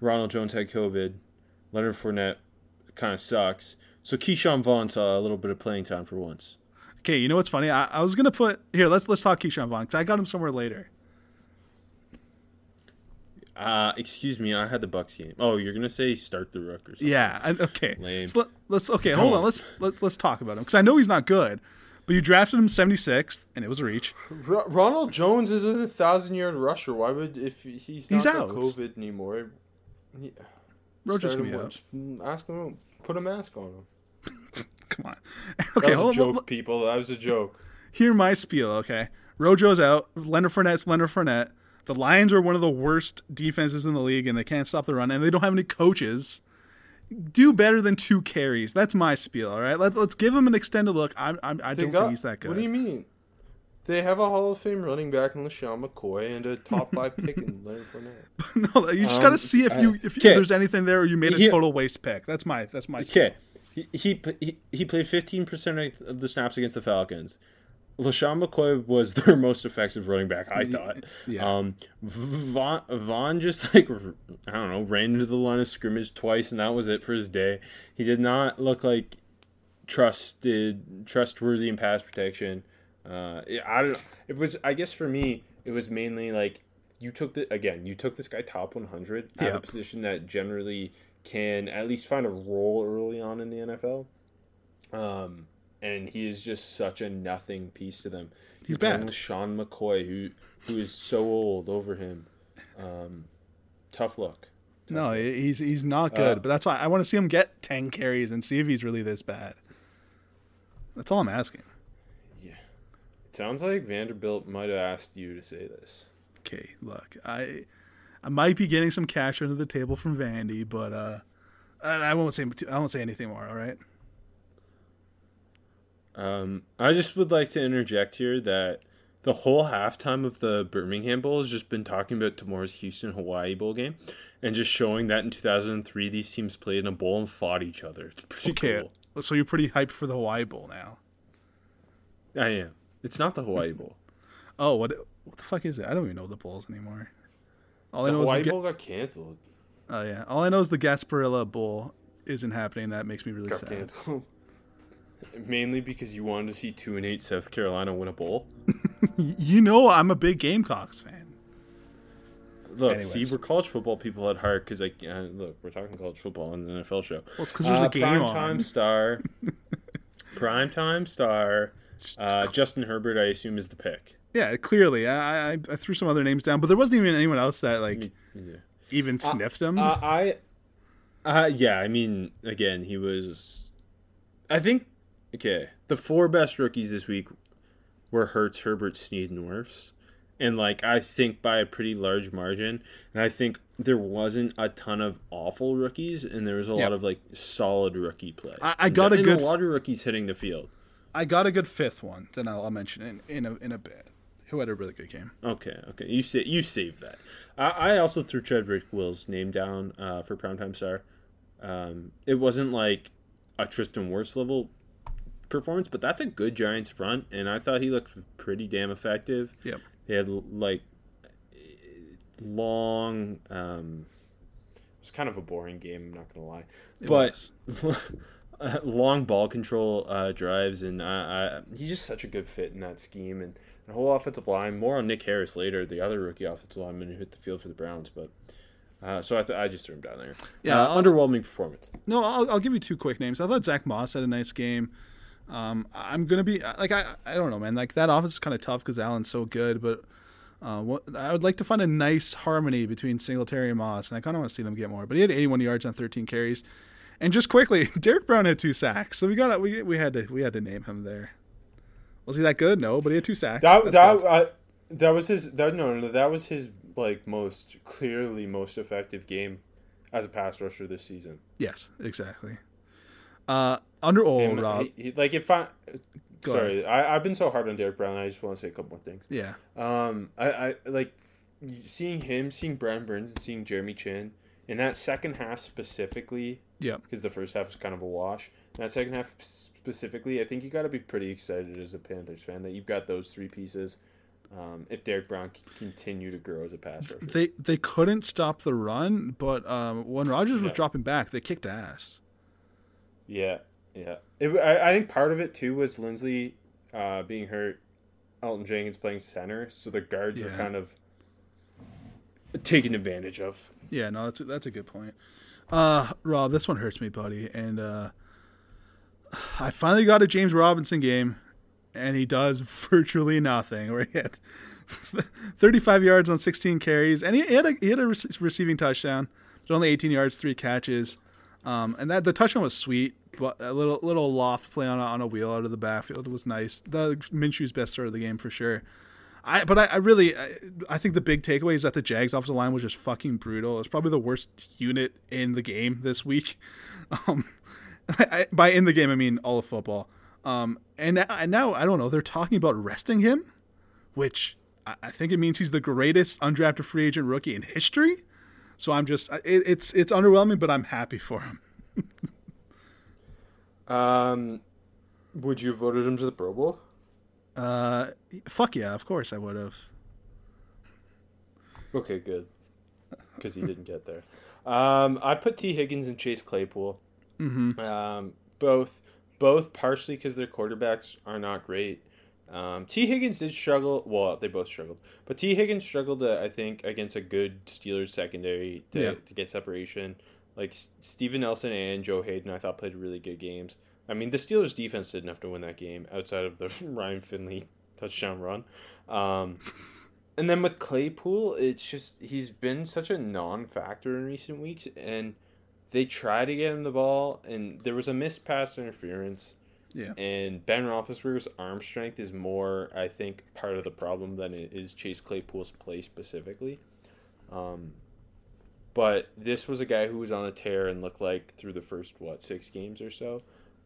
Ronald Jones had COVID, Leonard Fournette kind of sucks, so Ke'Shawn Vaughn saw a little bit of playing time for once. Okay, you know what's funny? I, I was gonna put here. Let's let's talk Ke'Shawn Vaughn because I got him somewhere later. Uh, excuse me, I had the Bucs game. Oh, you're gonna say start the Rook or something? Yeah. I, okay. Lame. So let, us okay. Hold on. Don't. Let's let, let's talk about him because I know he's not good, but you drafted him 76th and it was a reach. R- Ronald Jones is a thousand yard rusher. Why would if he's not He's out. COVID anymore? Yeah. Roger's Start gonna be out. Mm, ask him. Put a mask on him. Come on. That Okay. was a Hold on. joke, people. That was a joke. Hear my spiel. Okay. Rojo's out. Leonard Fournette's Leonard Fournette. The Lions are one of the worst defenses in the league, and they can't stop the run, and they don't have any coaches. Do better than two carries. That's my spiel. All right. Let, let's give him an extended look. I'm, I'm, I don't got- think he's that good. What do you mean? They have a Hall of Fame running back in LeSean McCoy and a top five pick in Leonard Fournette. no, you just Um, got to see if you uh, if okay. there's anything there, or you made a He- total waste pick. That's my that's my. spiel. Okay, he he he, he played fifteen percent of the snaps against the Falcons. LeSean McCoy was their most effective running back, I thought. yeah. Um, Vaughn, Vaughn just like I don't know ran into the line of scrimmage twice, and that was it for his day. He did not look like trusted, trustworthy in pass protection. Uh, I don't. know. It was. I guess for me, it was mainly like you took the again. You took this guy top one hundred at a position that generally can at least find a role early on in the NFL. Um, and he is just such a nothing piece to them. He's You're bad. Sean McCoy, who who is so old over him. Um, tough look. No, he's he's not good. Uh, but that's why I want to see him get ten carries and see if he's really this bad. That's all I'm asking. Sounds like Vanderbilt might have asked you to say this. Okay, look, I I might be getting some cash under the table from Vandy, but uh, I, I won't say I won't say anything more. All right. Um, I just would like to interject here that the whole halftime of the Birmingham Bowl has just been talking about tomorrow's Houston Hawaii Bowl game, and just showing that in 2003 these teams played in a bowl and fought each other. It's pretty Okay, cool. so you're pretty hyped for the Hawaii Bowl now. I am. It's not the Hawaii Bowl. Oh, what what the fuck is it? I don't even know the bowls anymore. All I know Hawaii is the Bowl got canceled. Oh yeah, all I know is the Gasparilla Bowl isn't happening. That makes me really Got sad. canceled. Mainly because you wanted to see two and eight South Carolina win a bowl. You know, I'm a big Gamecocks fan. Look, Anyways. see, we're college football people at heart because, like, uh, look, we're talking college football on the NFL show. Well, it's because there's a game prime on. time star, prime time star. Uh, Justin Herbert, I assume, is the pick. Yeah, clearly, I, I I threw some other names down, but there wasn't even anyone else that like yeah. even sniffed him. Uh, I, uh, yeah, I mean, again, he was. I think okay. The four best rookies this week were Hurts, Herbert, Sneed, and Wirfs, and like I think by a pretty large margin. And I think there wasn't a ton of awful rookies, and there was a Yeah. lot of like solid rookie play. I- I got a good- a lot of rookies hitting the field. I got a good fifth one that I'll, I'll mention in, in a in a bit. Who had a really good game? Okay, okay. You say you save that. I, I also threw Jedrick Wills' name down uh, for primetime star. Um, it wasn't like a Tristan Wirfs level performance, but that's a good Giants front, and I thought he looked pretty damn effective. Yep. They had like long. Um, it was kind of a boring game. I'm not gonna lie, but long ball control uh, drives, and I, I, he's just such a good fit in that scheme. And the whole offensive line. More on Nick Harris later, the other rookie offensive lineman who hit the field for the Browns, but. Uh, so I, th- I just threw him down there. Yeah, uh, underwhelming performance. No, I'll, I'll give you two quick names. I thought Zach Moss had a nice game. Um, I'm gonna be like I I don't know, man. Like that offense is kind of tough because Allen's so good, but uh, what I would like to find a nice harmony between Singletary and Moss, and I kind of want to see them get more. But he had 81 yards on 13 carries, and just quickly, Derrick Brown had two sacks, so we got we we had to we had to name him there. Was he that good? No, but he had two sacks. That that uh, that was his. That no, no, that was his like most clearly most effective game as a pass rusher this season. yes, exactly. Uh, under oh Him- Rob, he- he- like if I, Go sorry, I, I've been so hard on Derrick Brown. I just want to say a couple more things. yeah, Um, I, I like seeing him, seeing Brian Burns, and seeing Jeremy Chinn in that second half specifically. yeah. because the first half was kind of a wash. In that second half specifically, I think you got to be pretty excited as a Panthers fan that you've got those three pieces. Um, if Derrick Brown can continue to grow as a passer, They they couldn't stop the run, but um, when Rodgers was dropping back, they kicked ass. yeah, yeah. It, I, I think part of it too was Linsley uh, being hurt, Elgton Jenkins playing center, so the guards were kind of taken advantage of. Yeah, no, that's a, that's a good point. Uh, Rob, this one hurts me, buddy, and uh, I finally got a James Robinson game, and he does virtually nothing. Where he had 35 yards on 16 carries, and he, had a he had a rec- receiving touchdown, but only 18 yards, three catches, um, and that the touchdown was sweet, but a little little loft play on a, on a wheel out of the backfield was nice. The Minshew's best start of the game for sure. I but I, I really I, I think the big takeaway is that the Jags offensive line was just fucking brutal. It's probably the worst unit in the game this week. Um, I, by in the game I mean all of football. Um, and now, and now I don't know. They're talking about resting him, which I, I think it means he's the greatest undrafted free agent rookie in history. So I'm just it, it's it's underwhelming, but I'm happy for him. Um, would you have voted him to the Pro Bowl? Uh, fuck yeah, of course I would have. Okay, good. Because he didn't get there. Um, I put Tee Higgins and Chase Claypool. Mm-hmm. Um, both, both partially because their quarterbacks are not great. Um, Tee Higgins did struggle. Well, they both struggled, but Tee Higgins struggled, uh, I think, against a good Steelers secondary to, Yeah. to get separation. Like S- Steven Nelson and Joe Haden, I thought played really good games. I mean, the Steelers defense didn't have to win that game outside of the Ryan Finley touchdown run. Um, and then with Claypool, it's just he's been such a non-factor in recent weeks, and they try to get him the ball, and there was a missed pass interference, Yeah. and Ben Roethlisberger's arm strength is more, I think, part of the problem than it is Chase Claypool's play specifically. Um, But this was a guy who was on a tear and looked like through the first what six games or so,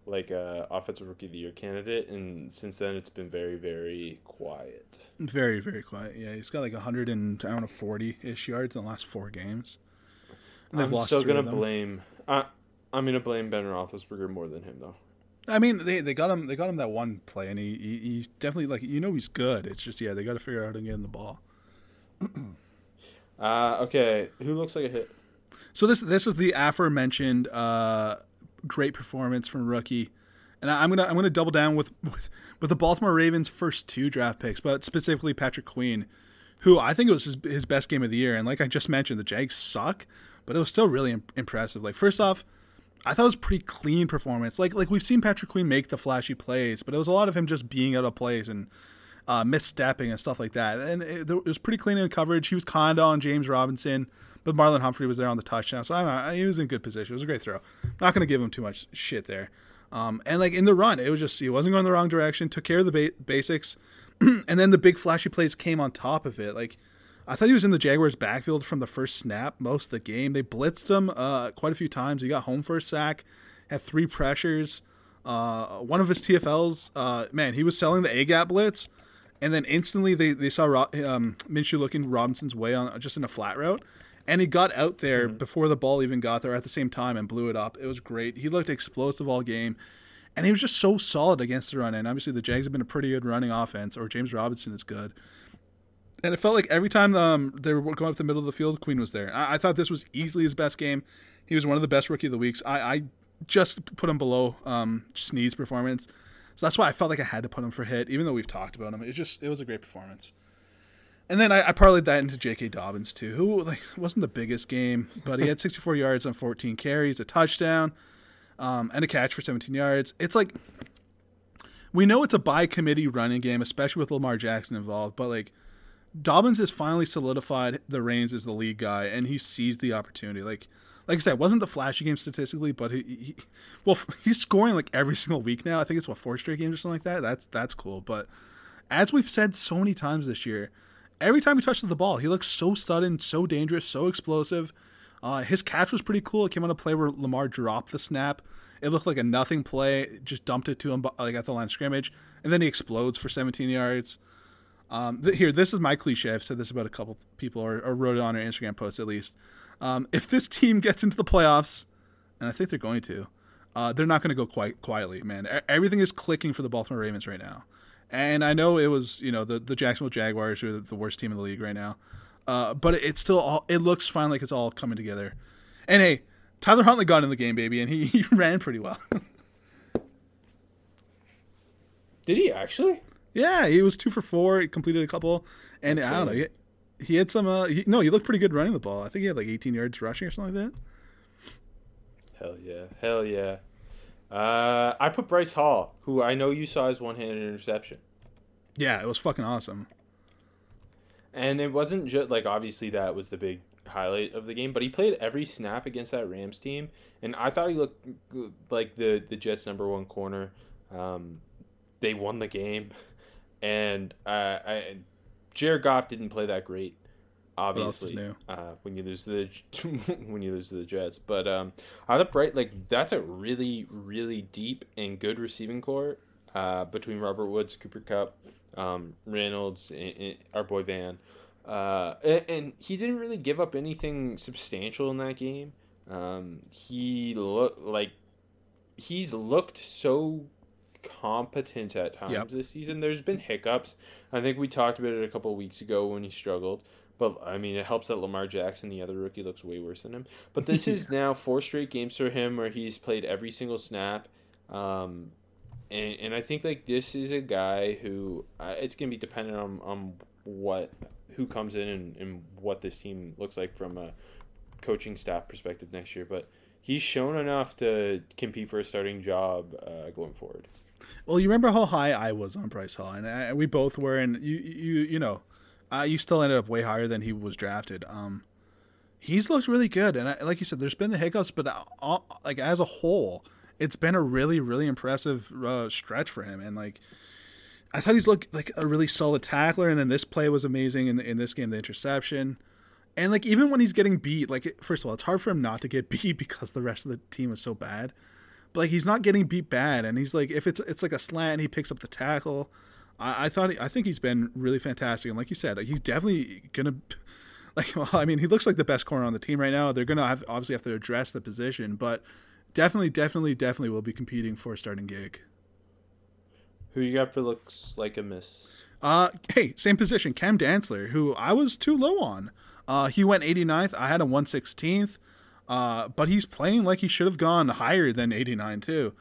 like a offensive rookie of the year candidate. And since then, it's been very very quiet. Very, very quiet. Yeah, he's got like 100 and I don't know 40 ish yards in the last four games. And I'm still gonna blame. I I'm gonna blame Ben Roethlisberger more than him though. I mean, they, they got him. They got him that one play, and he, he, he definitely like you know he's good. It's just yeah, they got to figure out how to get him the ball. Uh, okay, who looks like a hit? So this this is the aforementioned uh, great performance from rookie, and I, I'm gonna I'm gonna double down with, with with the Baltimore Ravens' first two draft picks, but specifically Patrick Queen, who I think it was his, his best game of the year. And like I just mentioned, the Jags suck, but it was still really im- impressive. Like first off, I thought it was pretty clean performance. Like like we've seen Patrick Queen make the flashy plays, but it was a lot of him just being out of plays and uh, misstepping and stuff like that. And it, it was pretty clean in coverage. He was kind on James Robinson, but Marlon Humphrey was there on the touchdown, so I, I, he was in good position. It was a great throw. not going to give him too much shit there. Um, and like in the run, it was just he wasn't going the wrong direction. Took care of the ba- basics, and then the big flashy plays came on top of it. Like I thought he was in the Jaguars' backfield from the first snap most of the game. They blitzed him uh, quite a few times. He got home for a sack, had three pressures. Uh, one of his TFLs, uh, man, he was selling the A gap blitz, and then instantly they, they saw Ro- um, Minshew looking Robinson's way on just in a flat route, and he got out there before the ball even got there at the same time and blew it up. It was great. He looked explosive all game, and he was just so solid against the run. And obviously the Jags have been a pretty good running offense, or James Robinson is good. And it felt like every time um, they were going up the middle of the field, Queen was there. I, I thought this was easily his best game. He was one of the best rookie of the weeks. I, I just put him below um, Sneed's performance, so that's why I felt like I had to put him for hit, even though we've talked about him. It just it was a great performance. And then I, I parlayed that into J.K. Dobbins too, who like wasn't the biggest game, but he had 64 yards on 14 carries, a touchdown, um, and a catch for 17 yards. It's like we know it's a by committee running game, especially with Lamar Jackson involved, but like Dobbins has finally solidified the reins as the lead guy, and he seized the opportunity. Like, like I said, it wasn't the flashy game statistically, but he, he well, he's scoring like every single week now. I think it's what four straight games or something like that. That's that's cool. But as we've said so many times this year, every time he touches the ball, he looks so sudden, so dangerous, so explosive. Uh, his catch was pretty cool. It came on a play where Lamar dropped the snap. It looked like a nothing play, just dumped it to him like at the line of scrimmage, and then he explodes for 17 yards. Um, th- here, this is my cliche. I've said this about a couple people, or, or wrote it on our Instagram post at least. Um, if this team gets into the playoffs, and I think they're going to, uh, they're not going to go quite quietly, man. Everything is clicking for the Baltimore Ravens right now, and I know it was you know the the Jacksonville Jaguars who are the worst team in the league right now, uh, but it's still all it looks fine like it's all coming together. And hey, Tyler Huntley got in the game, baby, and he, he ran pretty well. Did he actually? Yeah, he was two for four. He completed a couple, and I don't know. He, he had some. Uh, he, no, he looked pretty good running the ball. I think he had like 18 yards rushing or something like that. Hell yeah, hell yeah. Uh, I put Bryce Hall, who I know you saw his one-handed interception, Yeah, it was fucking awesome. and it wasn't just like obviously that was the big highlight of the game, but he played every snap against that Rams team, and I thought he looked like the the Jets' number one corner. Um, they won the game, and uh, I, Jared Goff didn't play that great. Obviously, new? uh, when you lose the when you lose to the Jets, but um, I thought Bright like that's a really really deep and good receiving corps uh, between Robert Woods, Cooper Kupp, um, Reynolds, and, and our boy Van, uh, and, and he didn't really give up anything substantial in that game. Um, he looked like he's looked so competent at times Yep. this season. There's been hiccups. I think we talked about it a couple of weeks ago when he struggled. But I mean, it helps that Lamar Jackson, the other rookie, looks way worse than him. But this is now four straight games for him where he's played every single snap. Um, and, and I think like this is a guy who uh, it's gonna be dependent on, on what who comes in and, and what this team looks like from a coaching staff perspective next year. But he's shown enough to compete for a starting job uh, going forward. Well, you remember how high I was on Bryce Hall, and I, we both were, and you you you know, uh, you still ended up way higher than he was drafted. Um, he's looked really good, and I, like you said, there's been the hiccups, but all, like as a whole, it's been a really really impressive uh, stretch for him, and like. I thought he's looked like a really solid tackler, and then this play was amazing in in this game, the interception. And like even when he's getting beat, like first of all, it's hard for him not to get beat because the rest of the team is so bad. But like he's not getting beat bad, and he's like if it's it's like a slant, he picks up the tackle. I, I thought he, I think he's been really fantastic, and like you said, he's definitely gonna. Like, well, I mean, he looks like the best corner on the team right now. They're gonna have obviously have to address the position, but definitely, definitely, definitely will be competing for a starting gig. Who you got for looks like a miss? Uh, hey, same position, Cam Dantzler, who I was too low on. Uh, he went 89th. I had him 116th. Uh, but he's playing like he should have gone higher than 89 too.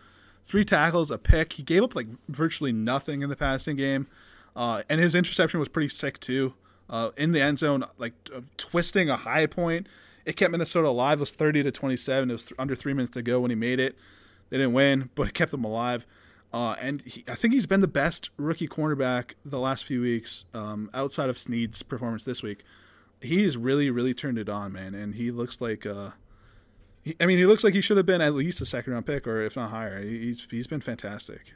Three tackles, a pick. He gave up like virtually nothing in the passing game, uh, and his interception was pretty sick too. Uh, in the end zone, like uh, twisting a high point, it kept Minnesota alive. It was 30 to 27. It was th- under three minutes to go when he made it. They didn't win, but it kept them alive. Uh, and he, I think he's been the best rookie cornerback the last few weeks, um, outside of Sneed's performance this week. He's really, really turned it on, man. And he looks like, uh, he, I mean, he looks like he should have been at least a second round pick, or if not higher. He- He's he's been fantastic.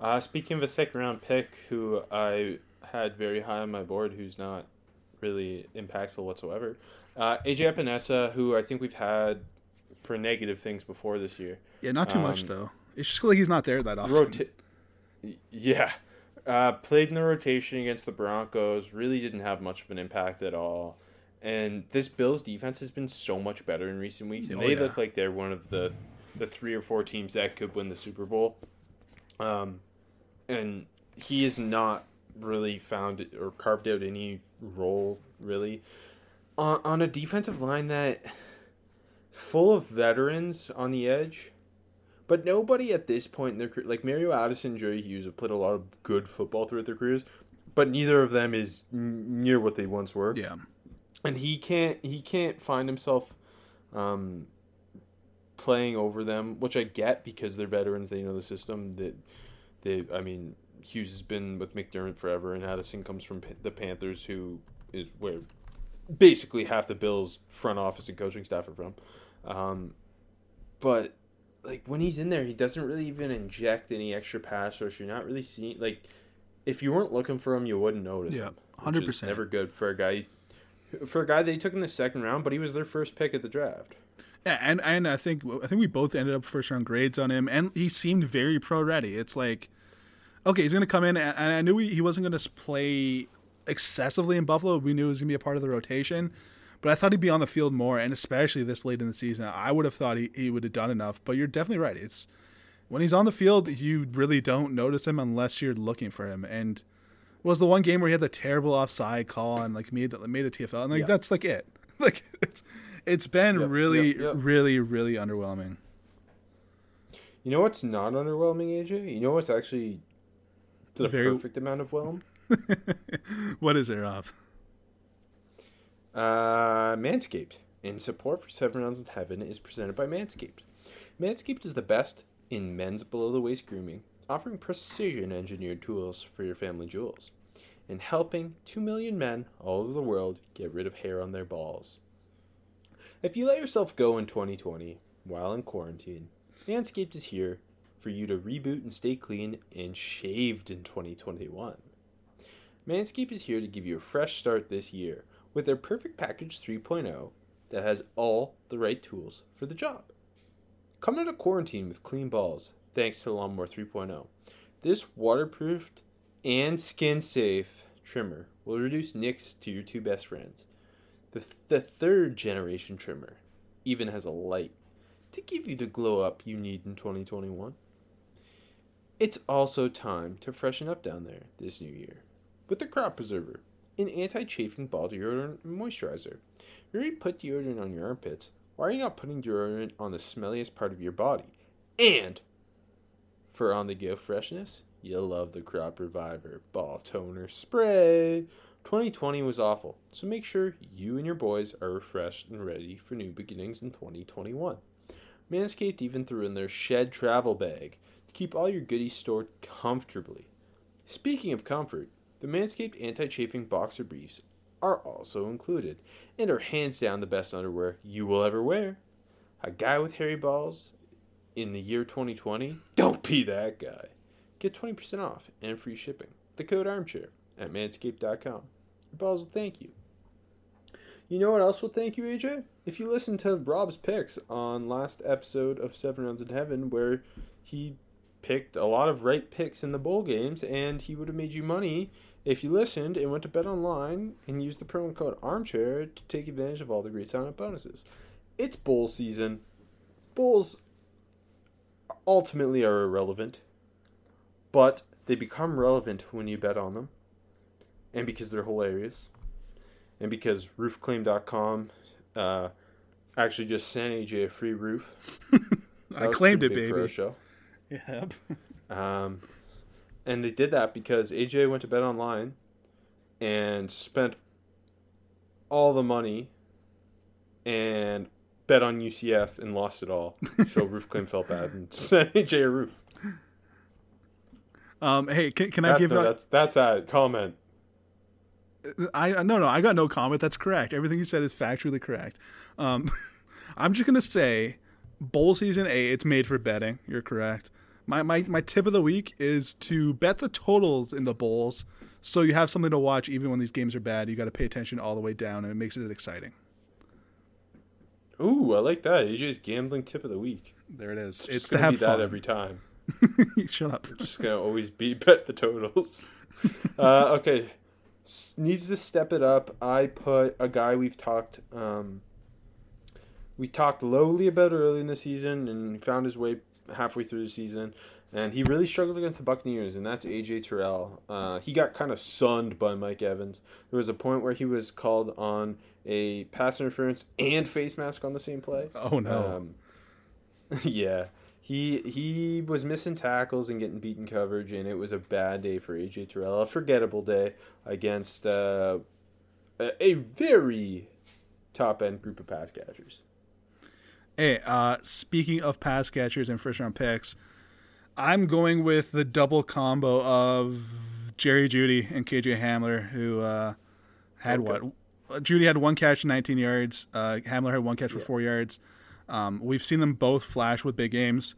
Uh, speaking of a second round pick, who I had very high on my board, who's not really impactful whatsoever, uh, AJ Epenesa, who I think we've had for negative things before this year. Yeah, not too much Um, though. It's just like he's not there that often. Rota- yeah. Uh, played in the rotation against the Broncos, really didn't have much of an impact at all. And this Bills defense has been so much better in recent weeks, and Oh, they yeah. look like they're one of the, the three or four teams that could win the Super Bowl. Um, and he has not really found or carved out any role really on on a defensive line that full of veterans on the edge. But nobody at this point in their career, like Mario Addison, Jerry Hughes, have played a lot of good football throughout their careers, but neither of them is n- near what they once were. Yeah, And he can't he can't find himself um, playing over them, which I get because they're veterans. They know the system. That they, I mean, Hughes has been with McDermott forever, and Addison comes from the Panthers, who is where basically half the Bills' front office and coaching staff are from. Um, but like when he's in there, he doesn't really even inject any extra pass rush. You're not really seeing like if you weren't looking for him, you wouldn't notice Yeah, him. 100%. Never good for a guy. For a guy they took in the second round, but he was their first pick at the draft. yeah, and and I think I think we both ended up first round grades on him, and he seemed very pro ready. It's like, okay, he's gonna come in, and I knew he, he wasn't gonna play excessively in Buffalo. We knew he was gonna be a part of the rotation, but I thought he'd be on the field more, and especially this late in the season, I would have thought he, he would have done enough. But you're definitely right. It's when he's on the field, you really don't notice him unless you're looking for him. And was the one game where he had the terrible offside call and like made that made a TFL, and like Yeah. that's like it. Like it's it's been Yep, really, yep, yep. really, really underwhelming. You know what's not underwhelming, AJ? You know what's actually the Very- perfect amount of whelm? What is there of? Uh, Manscaped. In support for Seven Rounds in Heaven is presented by Manscaped. Manscaped is the best in men's below the waist grooming, offering precision engineered tools for your family jewels, and helping 2 million men all over the world get rid of hair on their balls. If you let yourself go in 2020 while in quarantine, Manscaped is here for you to reboot and stay clean and shaved in 2021. Manscaped is here to give you a fresh start this year with their Perfect Package 3.0 that has all the right tools for the job. Come out of quarantine with clean balls thanks to Lawnmower 3.0. This waterproofed and skin safe trimmer will reduce nicks to your two best friends. The, the third generation trimmer even has a light to give you the glow up you need in 2021. It's also time to freshen up down there this new year with the Crop Preserver, an anti chafing ball deodorant moisturizer. You already put deodorant on your armpits. Why are you not putting deodorant on the smelliest part of your body? And for on the go freshness, you'll love the Crop Reviver Ball Toner Spray. 2020 was awful, so make sure you and your boys are refreshed and ready for new beginnings in 2021. Manscaped even threw in their shed travel bag to keep all your goodies stored comfortably. Speaking of comfort, the Manscaped anti chafing boxer briefs are also included and are hands down the best underwear you will ever wear. A guy with hairy balls in the year 2020? Don't be that guy. Get 20% off and free shipping. The code armchair at manscaped.com. Your balls will thank you. You know what else will thank you, AJ? If you listen to Rob's picks on last episode of Seven Rounds in Heaven, where he picked a lot of right picks in the bowl games, and he would have made you money if you listened and went to Bet Online and used the promo code Armchair to take advantage of all the great sign-up bonuses. It's bowl season. Bowls ultimately are irrelevant, but they become relevant when you bet on them, and because they're hilarious and because roofclaim.com uh, actually just sent AJ a free roof. I claimed it, baby. show. Yep. Um, and they did that because AJ went to bet online and spent all the money and bet on UCF and lost it all. So Roof Roofclaim felt bad and sent AJ a roof. Um, hey, can, can I give no, a, that's that's that comment. I no no I got no comment. That's correct. Everything you said is factually correct. Um, I'm just gonna say, bowl season A. It's made for betting. You're correct. My my my tip of the week is to bet the totals in the bowls, so you have something to watch even when these games are bad. You got to pay attention all the way down, and it makes it exciting. Ooh, I like that. AJ's gambling tip of the week. There it is. It's, It's, to gonna have be fun. that every time. Shut up. just gonna always be bet the totals. uh, okay, S- needs to step it up. I put a guy we've talked. Um, we talked lowly about early in the season, and found his way halfway through the season. And he really struggled against the Buccaneers, and that's AJ Terrell. Uh, he got kind of sunned by Mike Evans. There was a point where he was called on a pass interference and face mask on the same play. Oh no. Um, yeah, he he was missing tackles and getting beaten coverage, and it was a bad day for AJ Terrell. A forgettable day against uh, a, a very top end group of pass catchers. Hey, uh, speaking of pass catchers and first round picks, I'm going with the double combo of Jerry Jeudy and KJ Hamler, who uh, had Okay. what? Jeudy had one catch, 19 yards. Uh, Hamler had one catch for four yards. Um, we've seen them both flash with big games,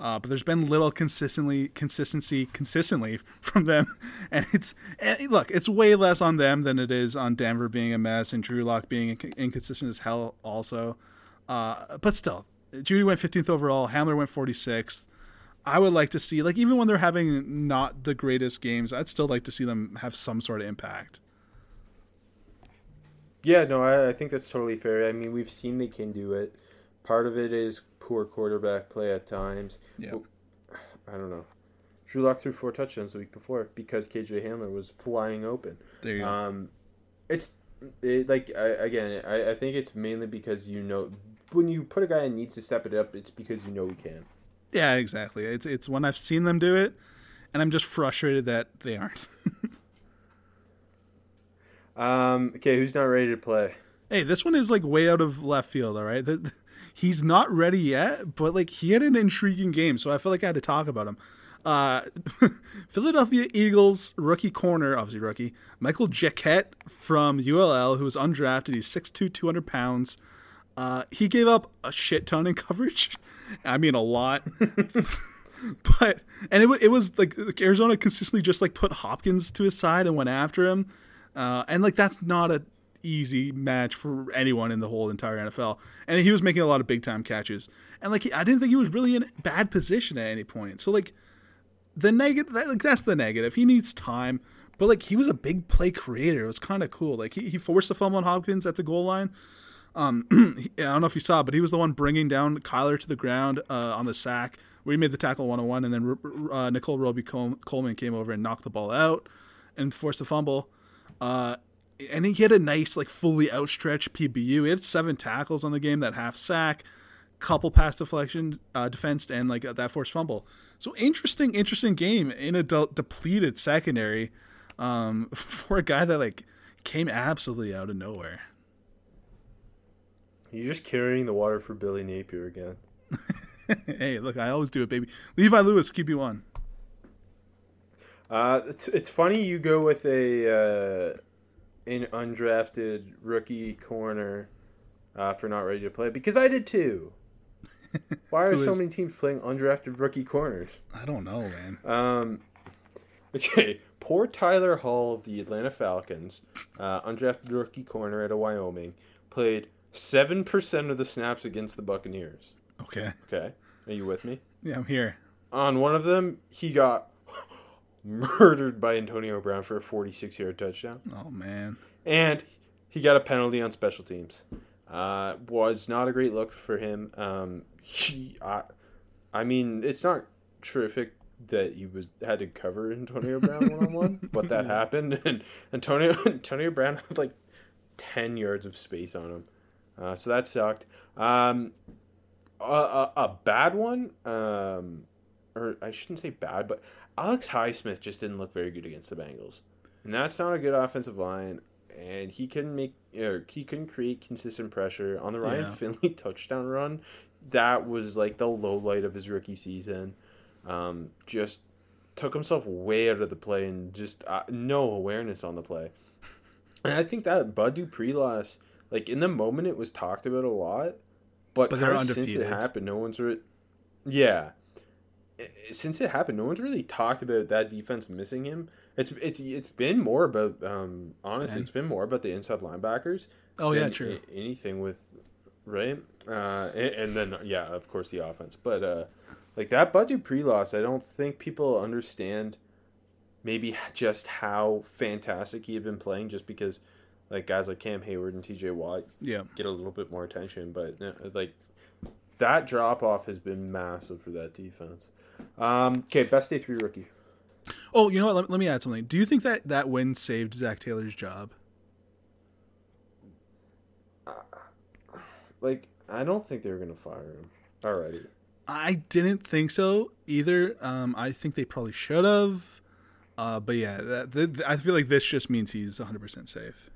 uh, but there's been little consistently consistency consistently from them, and it's eh, look, it's way less on them than it is on Denver being a mess and Drew Lock being inc- inconsistent as hell. Also, uh, but still, Jeudy went 15th overall. Hamler went 46th. I would like to see, like, even when they're having not the greatest games, I'd still like to see them have some sort of impact. Yeah, no, I, I think that's totally fair. I mean, we've seen they can do it. Part of it is poor quarterback play at times. Yeah. I don't know. Drew Lock threw four touchdowns the week before because KJ Hamler was flying open. There you go. Um, it's it, like I, again, I, I think it's mainly because you know when you put a guy in needs to step it up, it's because you know he can. yeah, exactly. It's it's when I've seen them do it, and I'm just frustrated that they aren't. Um, okay, who's not ready to play? hey, this one is like way out of left field. All right, The- he's not ready yet, but like he had an intriguing game, so I feel like I had to talk about him. Uh, Philadelphia Eagles rookie corner, obviously rookie, Michael Jacquet from ULL, who was undrafted. He's 6'2", 200 pounds. Uh, he gave up a shit ton in coverage. I mean, a lot. but and it, it was like, Arizona consistently just like put Hopkins to his side and went after him, uh, and like that's not a easy match for anyone in the whole entire NFL. And he was making a lot of big time catches, and like he, I didn't think he was really in bad position at any point. So like the negative, that, like that's the negative. He needs time, but like he was a big play creator. It was kind of cool. Like he, he forced the fumble on Hopkins at the goal line. Um, I don't know if you saw, but he was the one bringing down Kyler to the ground uh, on the sack where he made the tackle 101, and then uh, Nickell Robey-Coleman came over and knocked the ball out and forced a fumble. Uh, and he had a nice, like, fully outstretched PBU. He had seven tackles on the game, that half sack, couple pass deflection, uh, defense, and like that forced fumble. So interesting, interesting game in a de- depleted secondary um, for a guy that like came absolutely out of nowhere. You're just carrying the water for Billy Napier again. hey, look, I always do it, baby. Levi Lewis, QB one. Uh, it's it's funny you go with a uh, an undrafted rookie corner uh, for not ready to play because I did too. Why are so is- many teams playing undrafted rookie corners? I don't know, man. Um, okay, poor Tyler Hall of the Atlanta Falcons, uh, undrafted rookie corner out of Wyoming, played seven percent of the snaps against the Buccaneers. Okay. Okay, are you with me? Yeah, I'm here. On one of them, he got murdered by Antonio Brown for a 46 yard touchdown. Oh man. And he got a penalty on special teams. Uh, was not a great look for him. Um, he, I, I mean, it's not terrific that he was had to cover Antonio Brown one on one, but that happened, and Antonio Antonio Brown had like ten yards of space on him, uh, so that sucked. Um, a, a, a bad one, um, or I shouldn't say bad, but Alex Highsmith just didn't look very good against the Bengals, and that's not a good offensive line. And he couldn't make, or he couldn't create consistent pressure on the Ryan Yeah. Finley touchdown run. That was like the low light of his rookie season. Um, just took himself way out of the play and just uh, no awareness on the play. And I think that Bud Dupree loss, like in the moment, it was talked about a lot, but, But kind of since it happened, no one's re- yeah. Since it happened, no one's really talked about that defense missing him. It's it's it's been more about um honestly, it's been more about the inside linebackers. Oh yeah, true. anything with right, uh, and, and then yeah, of course the offense, but uh, like that Bud Dupree loss, I don't think people understand maybe just how fantastic he had been playing, just because like guys like Cam Heyward and T.J. Watt Yeah. get a little bit more attention, but uh, like that drop off has been massive for that defense. Um, okay, best day three rookie. Oh, you know what? Let, let me add something. Do you think that that win saved Zac Taylor's job? Like I don't think they were gonna fire him already. I didn't think so either. Um, I think they probably should have. Uh, but yeah, that, th- th- I feel like this just means he's 100% safe.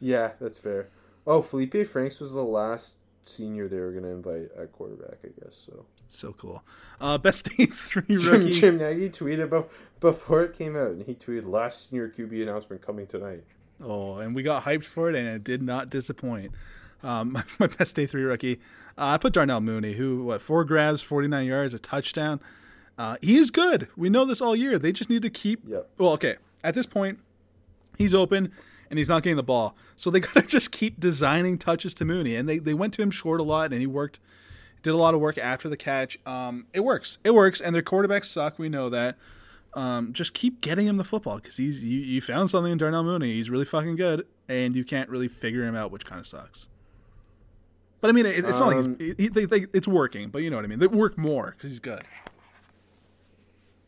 Yeah, that's fair. Oh, Felipe Franks was the last senior they were gonna invite at quarterback, I guess. So So cool. Uh, best day three Jim, rookie. Jim Nagy tweeted about before it came out, and he tweeted last senior QB announcement coming tonight. Oh, and we got hyped for it, and it did not disappoint. Um, my, my best day three rookie. Uh, I put Darnell Mooney, who what four grabs, 49 yards, a touchdown. Uh, he is good. We know this all year. They just need to keep. Yep. Well, okay. At this point, he's open and he's not getting the ball, so they got to just keep designing touches to Mooney. And they they went to him short a lot, and he worked, did a lot of work after the catch. Um, it works. It works. And their quarterbacks suck. We know that. Um, just keep getting him the football because he's you, you found something in Darnell Mooney. He's really fucking good, and you can't really figure him out, which kind of sucks. But I mean, it, it's not like Um, he's, he, they, they, it's working, but you know what I mean. They work more because he's good.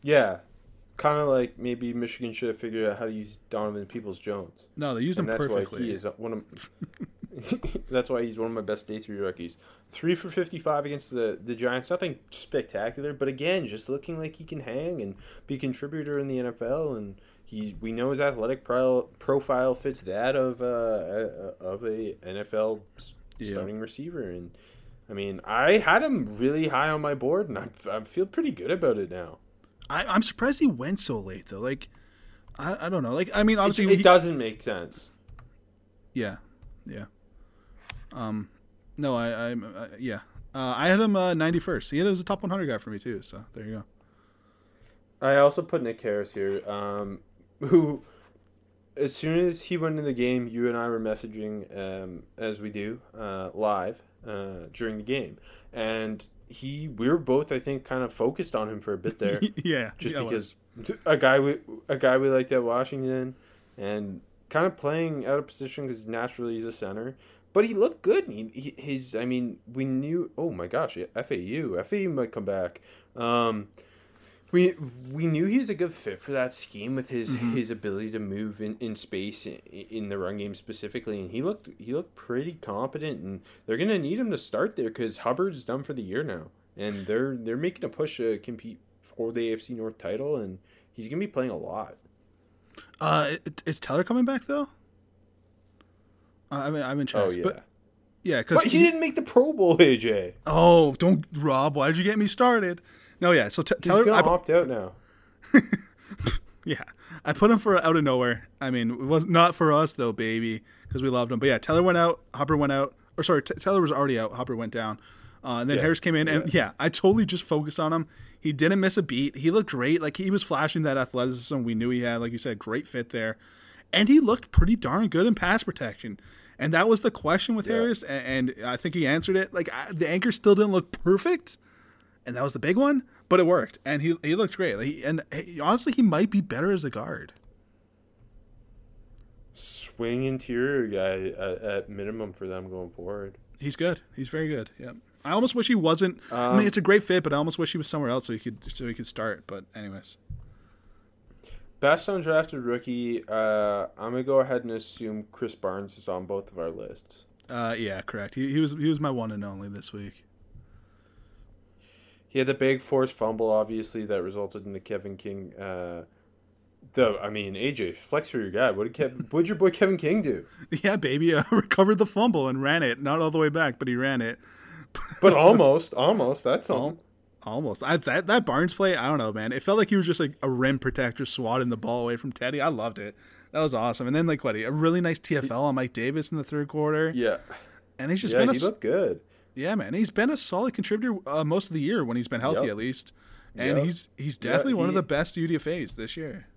Yeah, kind of like maybe Michigan should have figured out how to use Donovan Peoples Jones. No, they used and him that's perfectly. why he is one of. that's why he's one of my best day three rookies. Three for fifty-five against the the Giants. Nothing spectacular, but again, just looking like he can hang and be a contributor in the NFL. And he's we know his athletic pro, profile fits that of uh, uh of a NFL Yeah. starting receiver. And I mean, I had him really high on my board, and I I feel pretty good about it now. I, I'm surprised he went so late though. Like, I, I don't know. Like, I mean, obviously, it he- doesn't make sense. yeah, yeah. Um, no, I, I, uh, yeah. Uh, I had him uh, 91st. He was a top 100 guy for me too. So there you go. I also put Nick Harris here, um, who, as soon as he went into the game, you and I were messaging, um, as we do, uh, live uh, during the game, and he, we were both, I think, kind of focused on him for a bit there, yeah, just yeah, because a guy we a guy we liked at Washington, and kind of playing out of position because naturally he's a center. But he looked good. He, he, his, I mean, we knew. Oh my gosh, FAU, FAU might come back. Um, we we knew he was a good fit for that scheme with his his ability to move in, in space in, in the run game specifically, and he looked he looked pretty competent. And they're gonna need him to start there because Hubbard's done for the year now, and they're they're making a push to compete for the AFC North title, and he's gonna be playing a lot. Uh, is Teller coming back though? I mean, I'm in charge. Oh yeah, but yeah, because but he didn't make the Pro Bowl, AJ. Oh, don't Rob. Why'd you get me started? No, yeah. So t- He's Teller, gonna I, opt out now. yeah, I put him for out of nowhere. I mean, it was not for us though, baby, because we loved him. But yeah, Teller went out. Hopper went out. Or sorry, T- Teller was already out. Hopper went down. Uh, and then Yeah, Harris came in, and yeah, I totally just focused on him. He didn't miss a beat. He looked great. Like he was flashing that athleticism we knew he had. Like you said, great fit there, and he looked pretty darn good in pass protection. And that was the question with Yeah. Harris, a- and I think he answered it. Like I- the anchor still didn't look perfect, and that was the big one, but it worked, and he he looked great. Like, he, and he, honestly, he might be better as a guard. Swing interior guy at, at minimum for them going forward. He's good. He's very good. Yeah. I almost wish he wasn't. I Um, mean, it's a great fit, but I almost wish he was somewhere else so he could so he could start. But anyways, Best undrafted rookie. Uh, I'm gonna go ahead and assume Krys Barnes is on both of our lists. uh, yeah, correct. He, he was he was my one and only this week. He had the big forced fumble, obviously, that resulted in the Kevin King. Uh, the I mean, AJ, flex for your guy. What did Kev, what did your boy Kevin King do? Yeah, baby, uh, recovered the fumble and ran it. Not all the way back, but he ran it. But almost, almost. That's all. Almost. I, that that Barnes play, I don't know, man. It felt like he was just like a rim protector swatting the ball away from Teddy. I loved it. That was awesome. And then like what? A really nice TFL on Mike Davis in the third quarter. Yeah, And he's just yeah. been a He looked good. Yeah, man. He's been a solid contributor uh, most of the year when he's been healthy Yep. at least. And Yep. he's he's definitely one of the best UDFA's this year.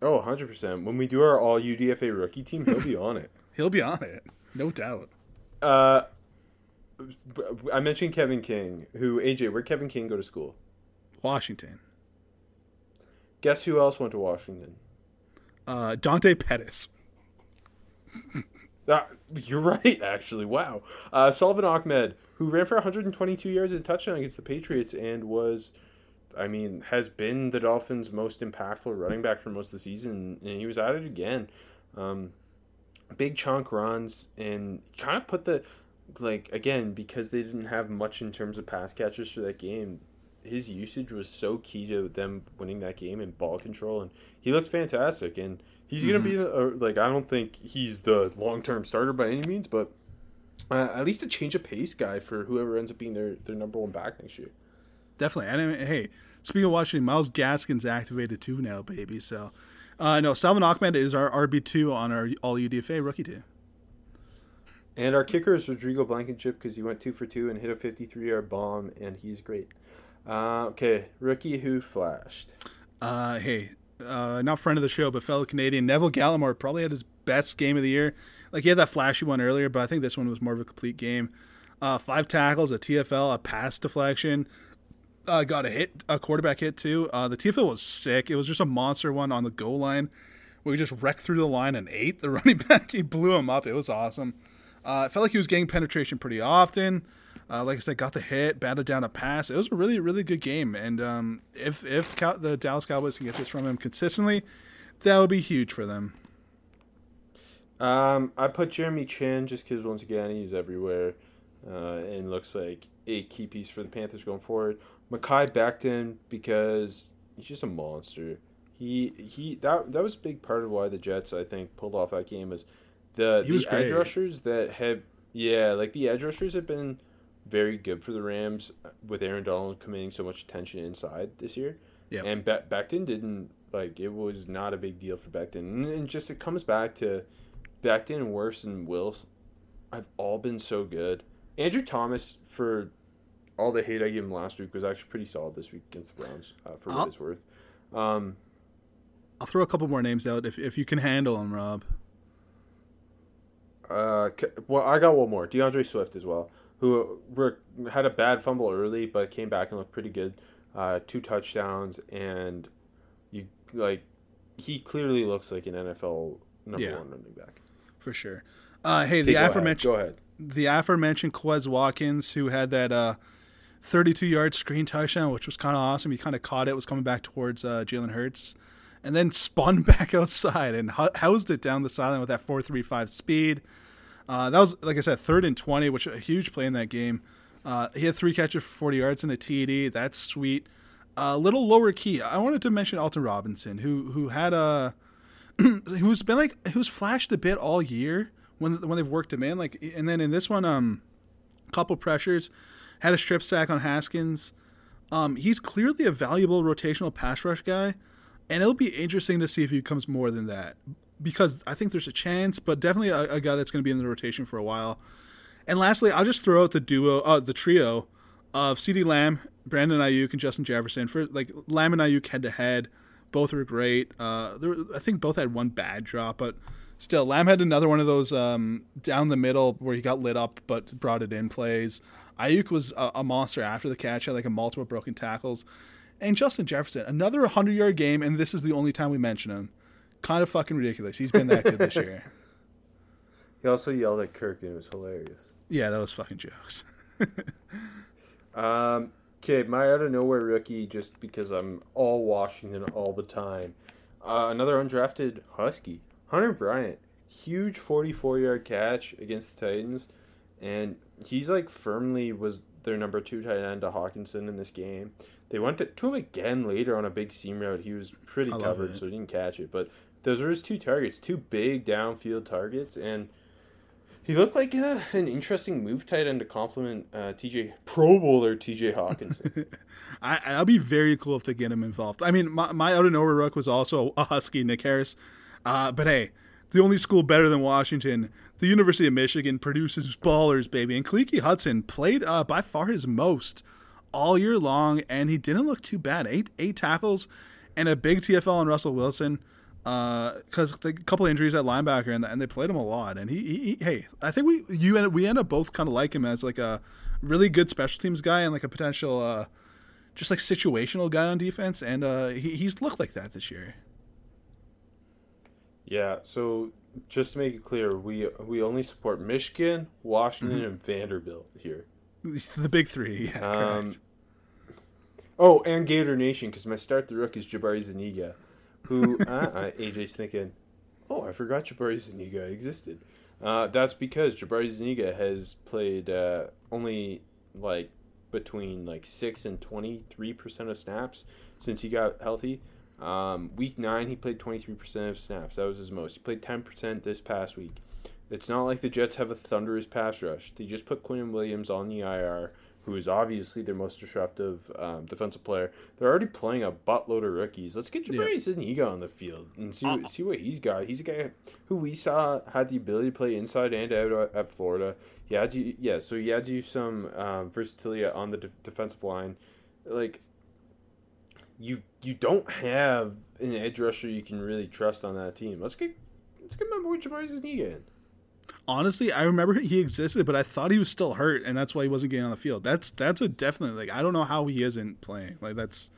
Oh, 100 percent. When we do our all UDFA rookie team, he'll be on it. He'll be on it, no doubt. Uh, I mentioned Kevin King. Who AJ? Where'd Kevin King go to school? Washington. Guess who else went to Washington? Uh, Dante Pettis. Uh, you're right, actually. Wow. Uh, Salvon Ahmed, who ran for 122 yards and touchdown against the Patriots and was, I mean, has been the Dolphins' most impactful running back for most of the season, and he was at it again. Um, big chunk runs and kind of put the, like, again, because they didn't have much in terms of pass catchers for that game, his usage was so key to them winning that game and ball control, and he looked fantastic. And he's gonna be the, uh, like I don't think he's the long term starter by any means, but uh, at least a change of pace guy for whoever ends up being their their number one back next year. Definitely. And I mean, hey, speaking of Washington, Myles Gaskin's activated too now, baby. So, uh, no, Salvon Ahmed is our RB two on our All UDFA rookie team. And our kicker is Rodrigo Blankenship because he went two for two and hit a 53 yard bomb, and he's great. Uh, okay, rookie who flashed. Uh, hey, uh, not friend of the show, but fellow Canadian Neville Gallimore probably had his best game of the year. Like he had that flashy one earlier, but I think this one was more of a complete game. Uh, five tackles, a TFL, a pass deflection. Uh, got a hit, a quarterback hit too. Uh, the TFL was sick. It was just a monster one on the goal line he just wrecked through the line and ate the running back. He blew him up. It was awesome. Uh, it felt like he was getting penetration pretty often. Uh, like I said, got the hit, batted down a pass. It was a really, really good game. And um, if if Cow- the Dallas Cowboys can get this from him consistently, that would be huge for them. Um, I put Jeremy Chinn just because once again he's everywhere, uh, and looks like a key piece for the Panthers going forward. Mekhi Becton because he's just a monster. He he that that was a big part of why the Jets I think pulled off that game is the the edge rushers that have yeah like the edge rushers have been very good for the Rams with Aaron Donald commanding so much attention inside this year. Yep. And Be- Becton didn't like it was not a big deal for Becton, and, and just it comes back to Becton and Wirfs and Wills have all been so good. Andrew Thomas, for all the hate I gave him last week, was actually pretty solid this week against the Browns, uh, for I'll- what it's worth. Um, I'll throw a couple more names out if if you can handle them, Rob. uh, well, I got one more. D'Andre Swift as well, who were, had a bad fumble early, but came back and looked pretty good. Uh, two touchdowns, and you like he clearly looks like an NFL number Yeah. one running back. For sure. Uh, hey, Okay, the go ahead. aforementioned Go ahead. the aforementioned Quez Watkins, who had that uh, 32 yard screen touchdown, which was kind of awesome. He kind of caught it, was coming back towards uh, Jalen Hurts, and then spun back outside and housed it down the sideline with that 4.35 speed. Uh, that was, like I said, third and 20, which a huge play in that game. Uh, he had three catches for 40 yards and a TD. That's sweet. A little lower key. I wanted to mention Alton Robinson, who who had a who's been like who's flashed a bit all year when when they've worked him in. Like, and then in this one, um, couple pressures, had a strip sack on Haskins. Um, he's clearly a valuable rotational pass rush guy, and it'll be interesting to see if he becomes more than that. Because I think there's a chance, but definitely a, a guy that's going to be in the rotation for a while. And lastly, I'll just throw out the duo, uh, the trio of CeeDee Lamb, Brandon Aiyuk, and Justin Jefferson. For like Lamb and Aiyuk head to head, both were great. Uh, I think both had one bad drop, but still, Lamb had another one of those um, down the middle where he got lit up but brought it in plays. Aiyuk was a, a monster after the catch, had like a multiple broken tackles. And Justin Jefferson, another 100 yard game, and this is the only time we mention him. Kind of fucking ridiculous. He's been that good this year. He also yelled at Kirk and it was hilarious. Yeah, that was fucking jokes. Um, okay, my out of nowhere rookie, just because I'm all Washington all the time. Uh, another undrafted Husky, Hunter Bryant, huge 44 yard catch against the Titans, and he's like firmly was their number two tight end to Hockenson in this game. They went to, to him again later on a big seam route. He was pretty I covered, so he didn't catch it. But those were his two targets, two big downfield targets, and he looked like uh, an interesting move tight end to complement uh, TJ Pro Bowler TJ Hockenson. I, I'll be very cool if they get him involved. I mean, my, my out of nowhere rook was also a Husky, Nick Harris. Uh, but hey, the only school better than Washington, the University of Michigan, produces ballers, baby. And Khaleke Hudson played uh, by far his most all year long, and he didn't look too bad. Eight eight tackles and a big TFL on Russell Wilson. Because a couple injuries at linebacker, and, and they played him a lot. And he, he, he hey, I think we you end, we end up both kind of like him as like a really good special teams guy and like a potential uh, just like situational guy on defense, and uh, he, he's looked like that this year. yeah, so just to make it clear, we we only support Michigan, Washington, Mm-hmm. and Vanderbilt here. The big three, yeah, Um, correct. Oh, and Gator Nation, because my start the rook is Jabari Zuniga, who uh, uh, AJ's thinking, oh, I forgot Jabari Zuniga existed. Uh, that's because Jabari Zuniga has played uh, only like between like six and twenty three percent of snaps since he got healthy. Um, week nine, he played twenty three percent of snaps. That was his most. He played ten percent this past week. It's not like the Jets have a thunderous pass rush. They just put Quinn Williams on the IR, who is obviously their most disruptive um, defensive player. They're already playing a buttload of rookies. Let's get Jabari Zuniga on the field and see what, see what he's got. He's a guy who we saw had the ability to play inside and out at- at Florida. He had you, yeah, so he had you some um, versatility on the de- defensive line. Like you, you don't have an edge rusher you can really trust on that team. Let's get let's get my boy Jabari Zuniga in. Honestly, I remember he existed, but I thought he was still hurt, and that's why he wasn't getting on the field. That's that's a definite like I don't know how he isn't playing. Like that's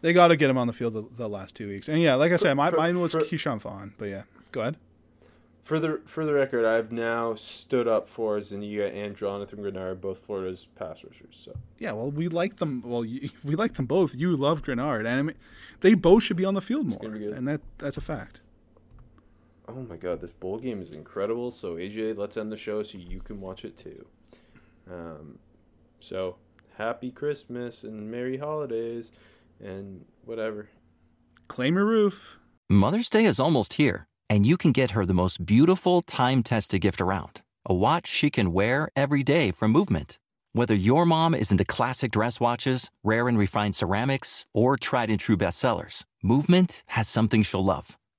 they got to get him on the field the, the last two weeks. And yeah, like I said, my, for- mine was for- Ke'Shawn Vaughn. But yeah, go ahead. For the for the record, I've now stood up for Zuniga and Jonathan Greenard, both Florida's pass rushers. So Yeah, well, we like them. Well, you, we like them both. You love Greenard, and I mean, they both should be on the field more, gonna be good. and that that's a fact. Oh my god, this bowl game is incredible. So AJ, let's end the show so you can watch it too. Um, so happy Christmas and merry holidays and whatever. Claim your roof. Mother's Day is almost here, and you can get her the most beautiful time tested gift around a watch she can wear every day from Movement. Whether your mom is into classic dress watches, rare and refined ceramics, or tried and true bestsellers, Movement has something she'll love.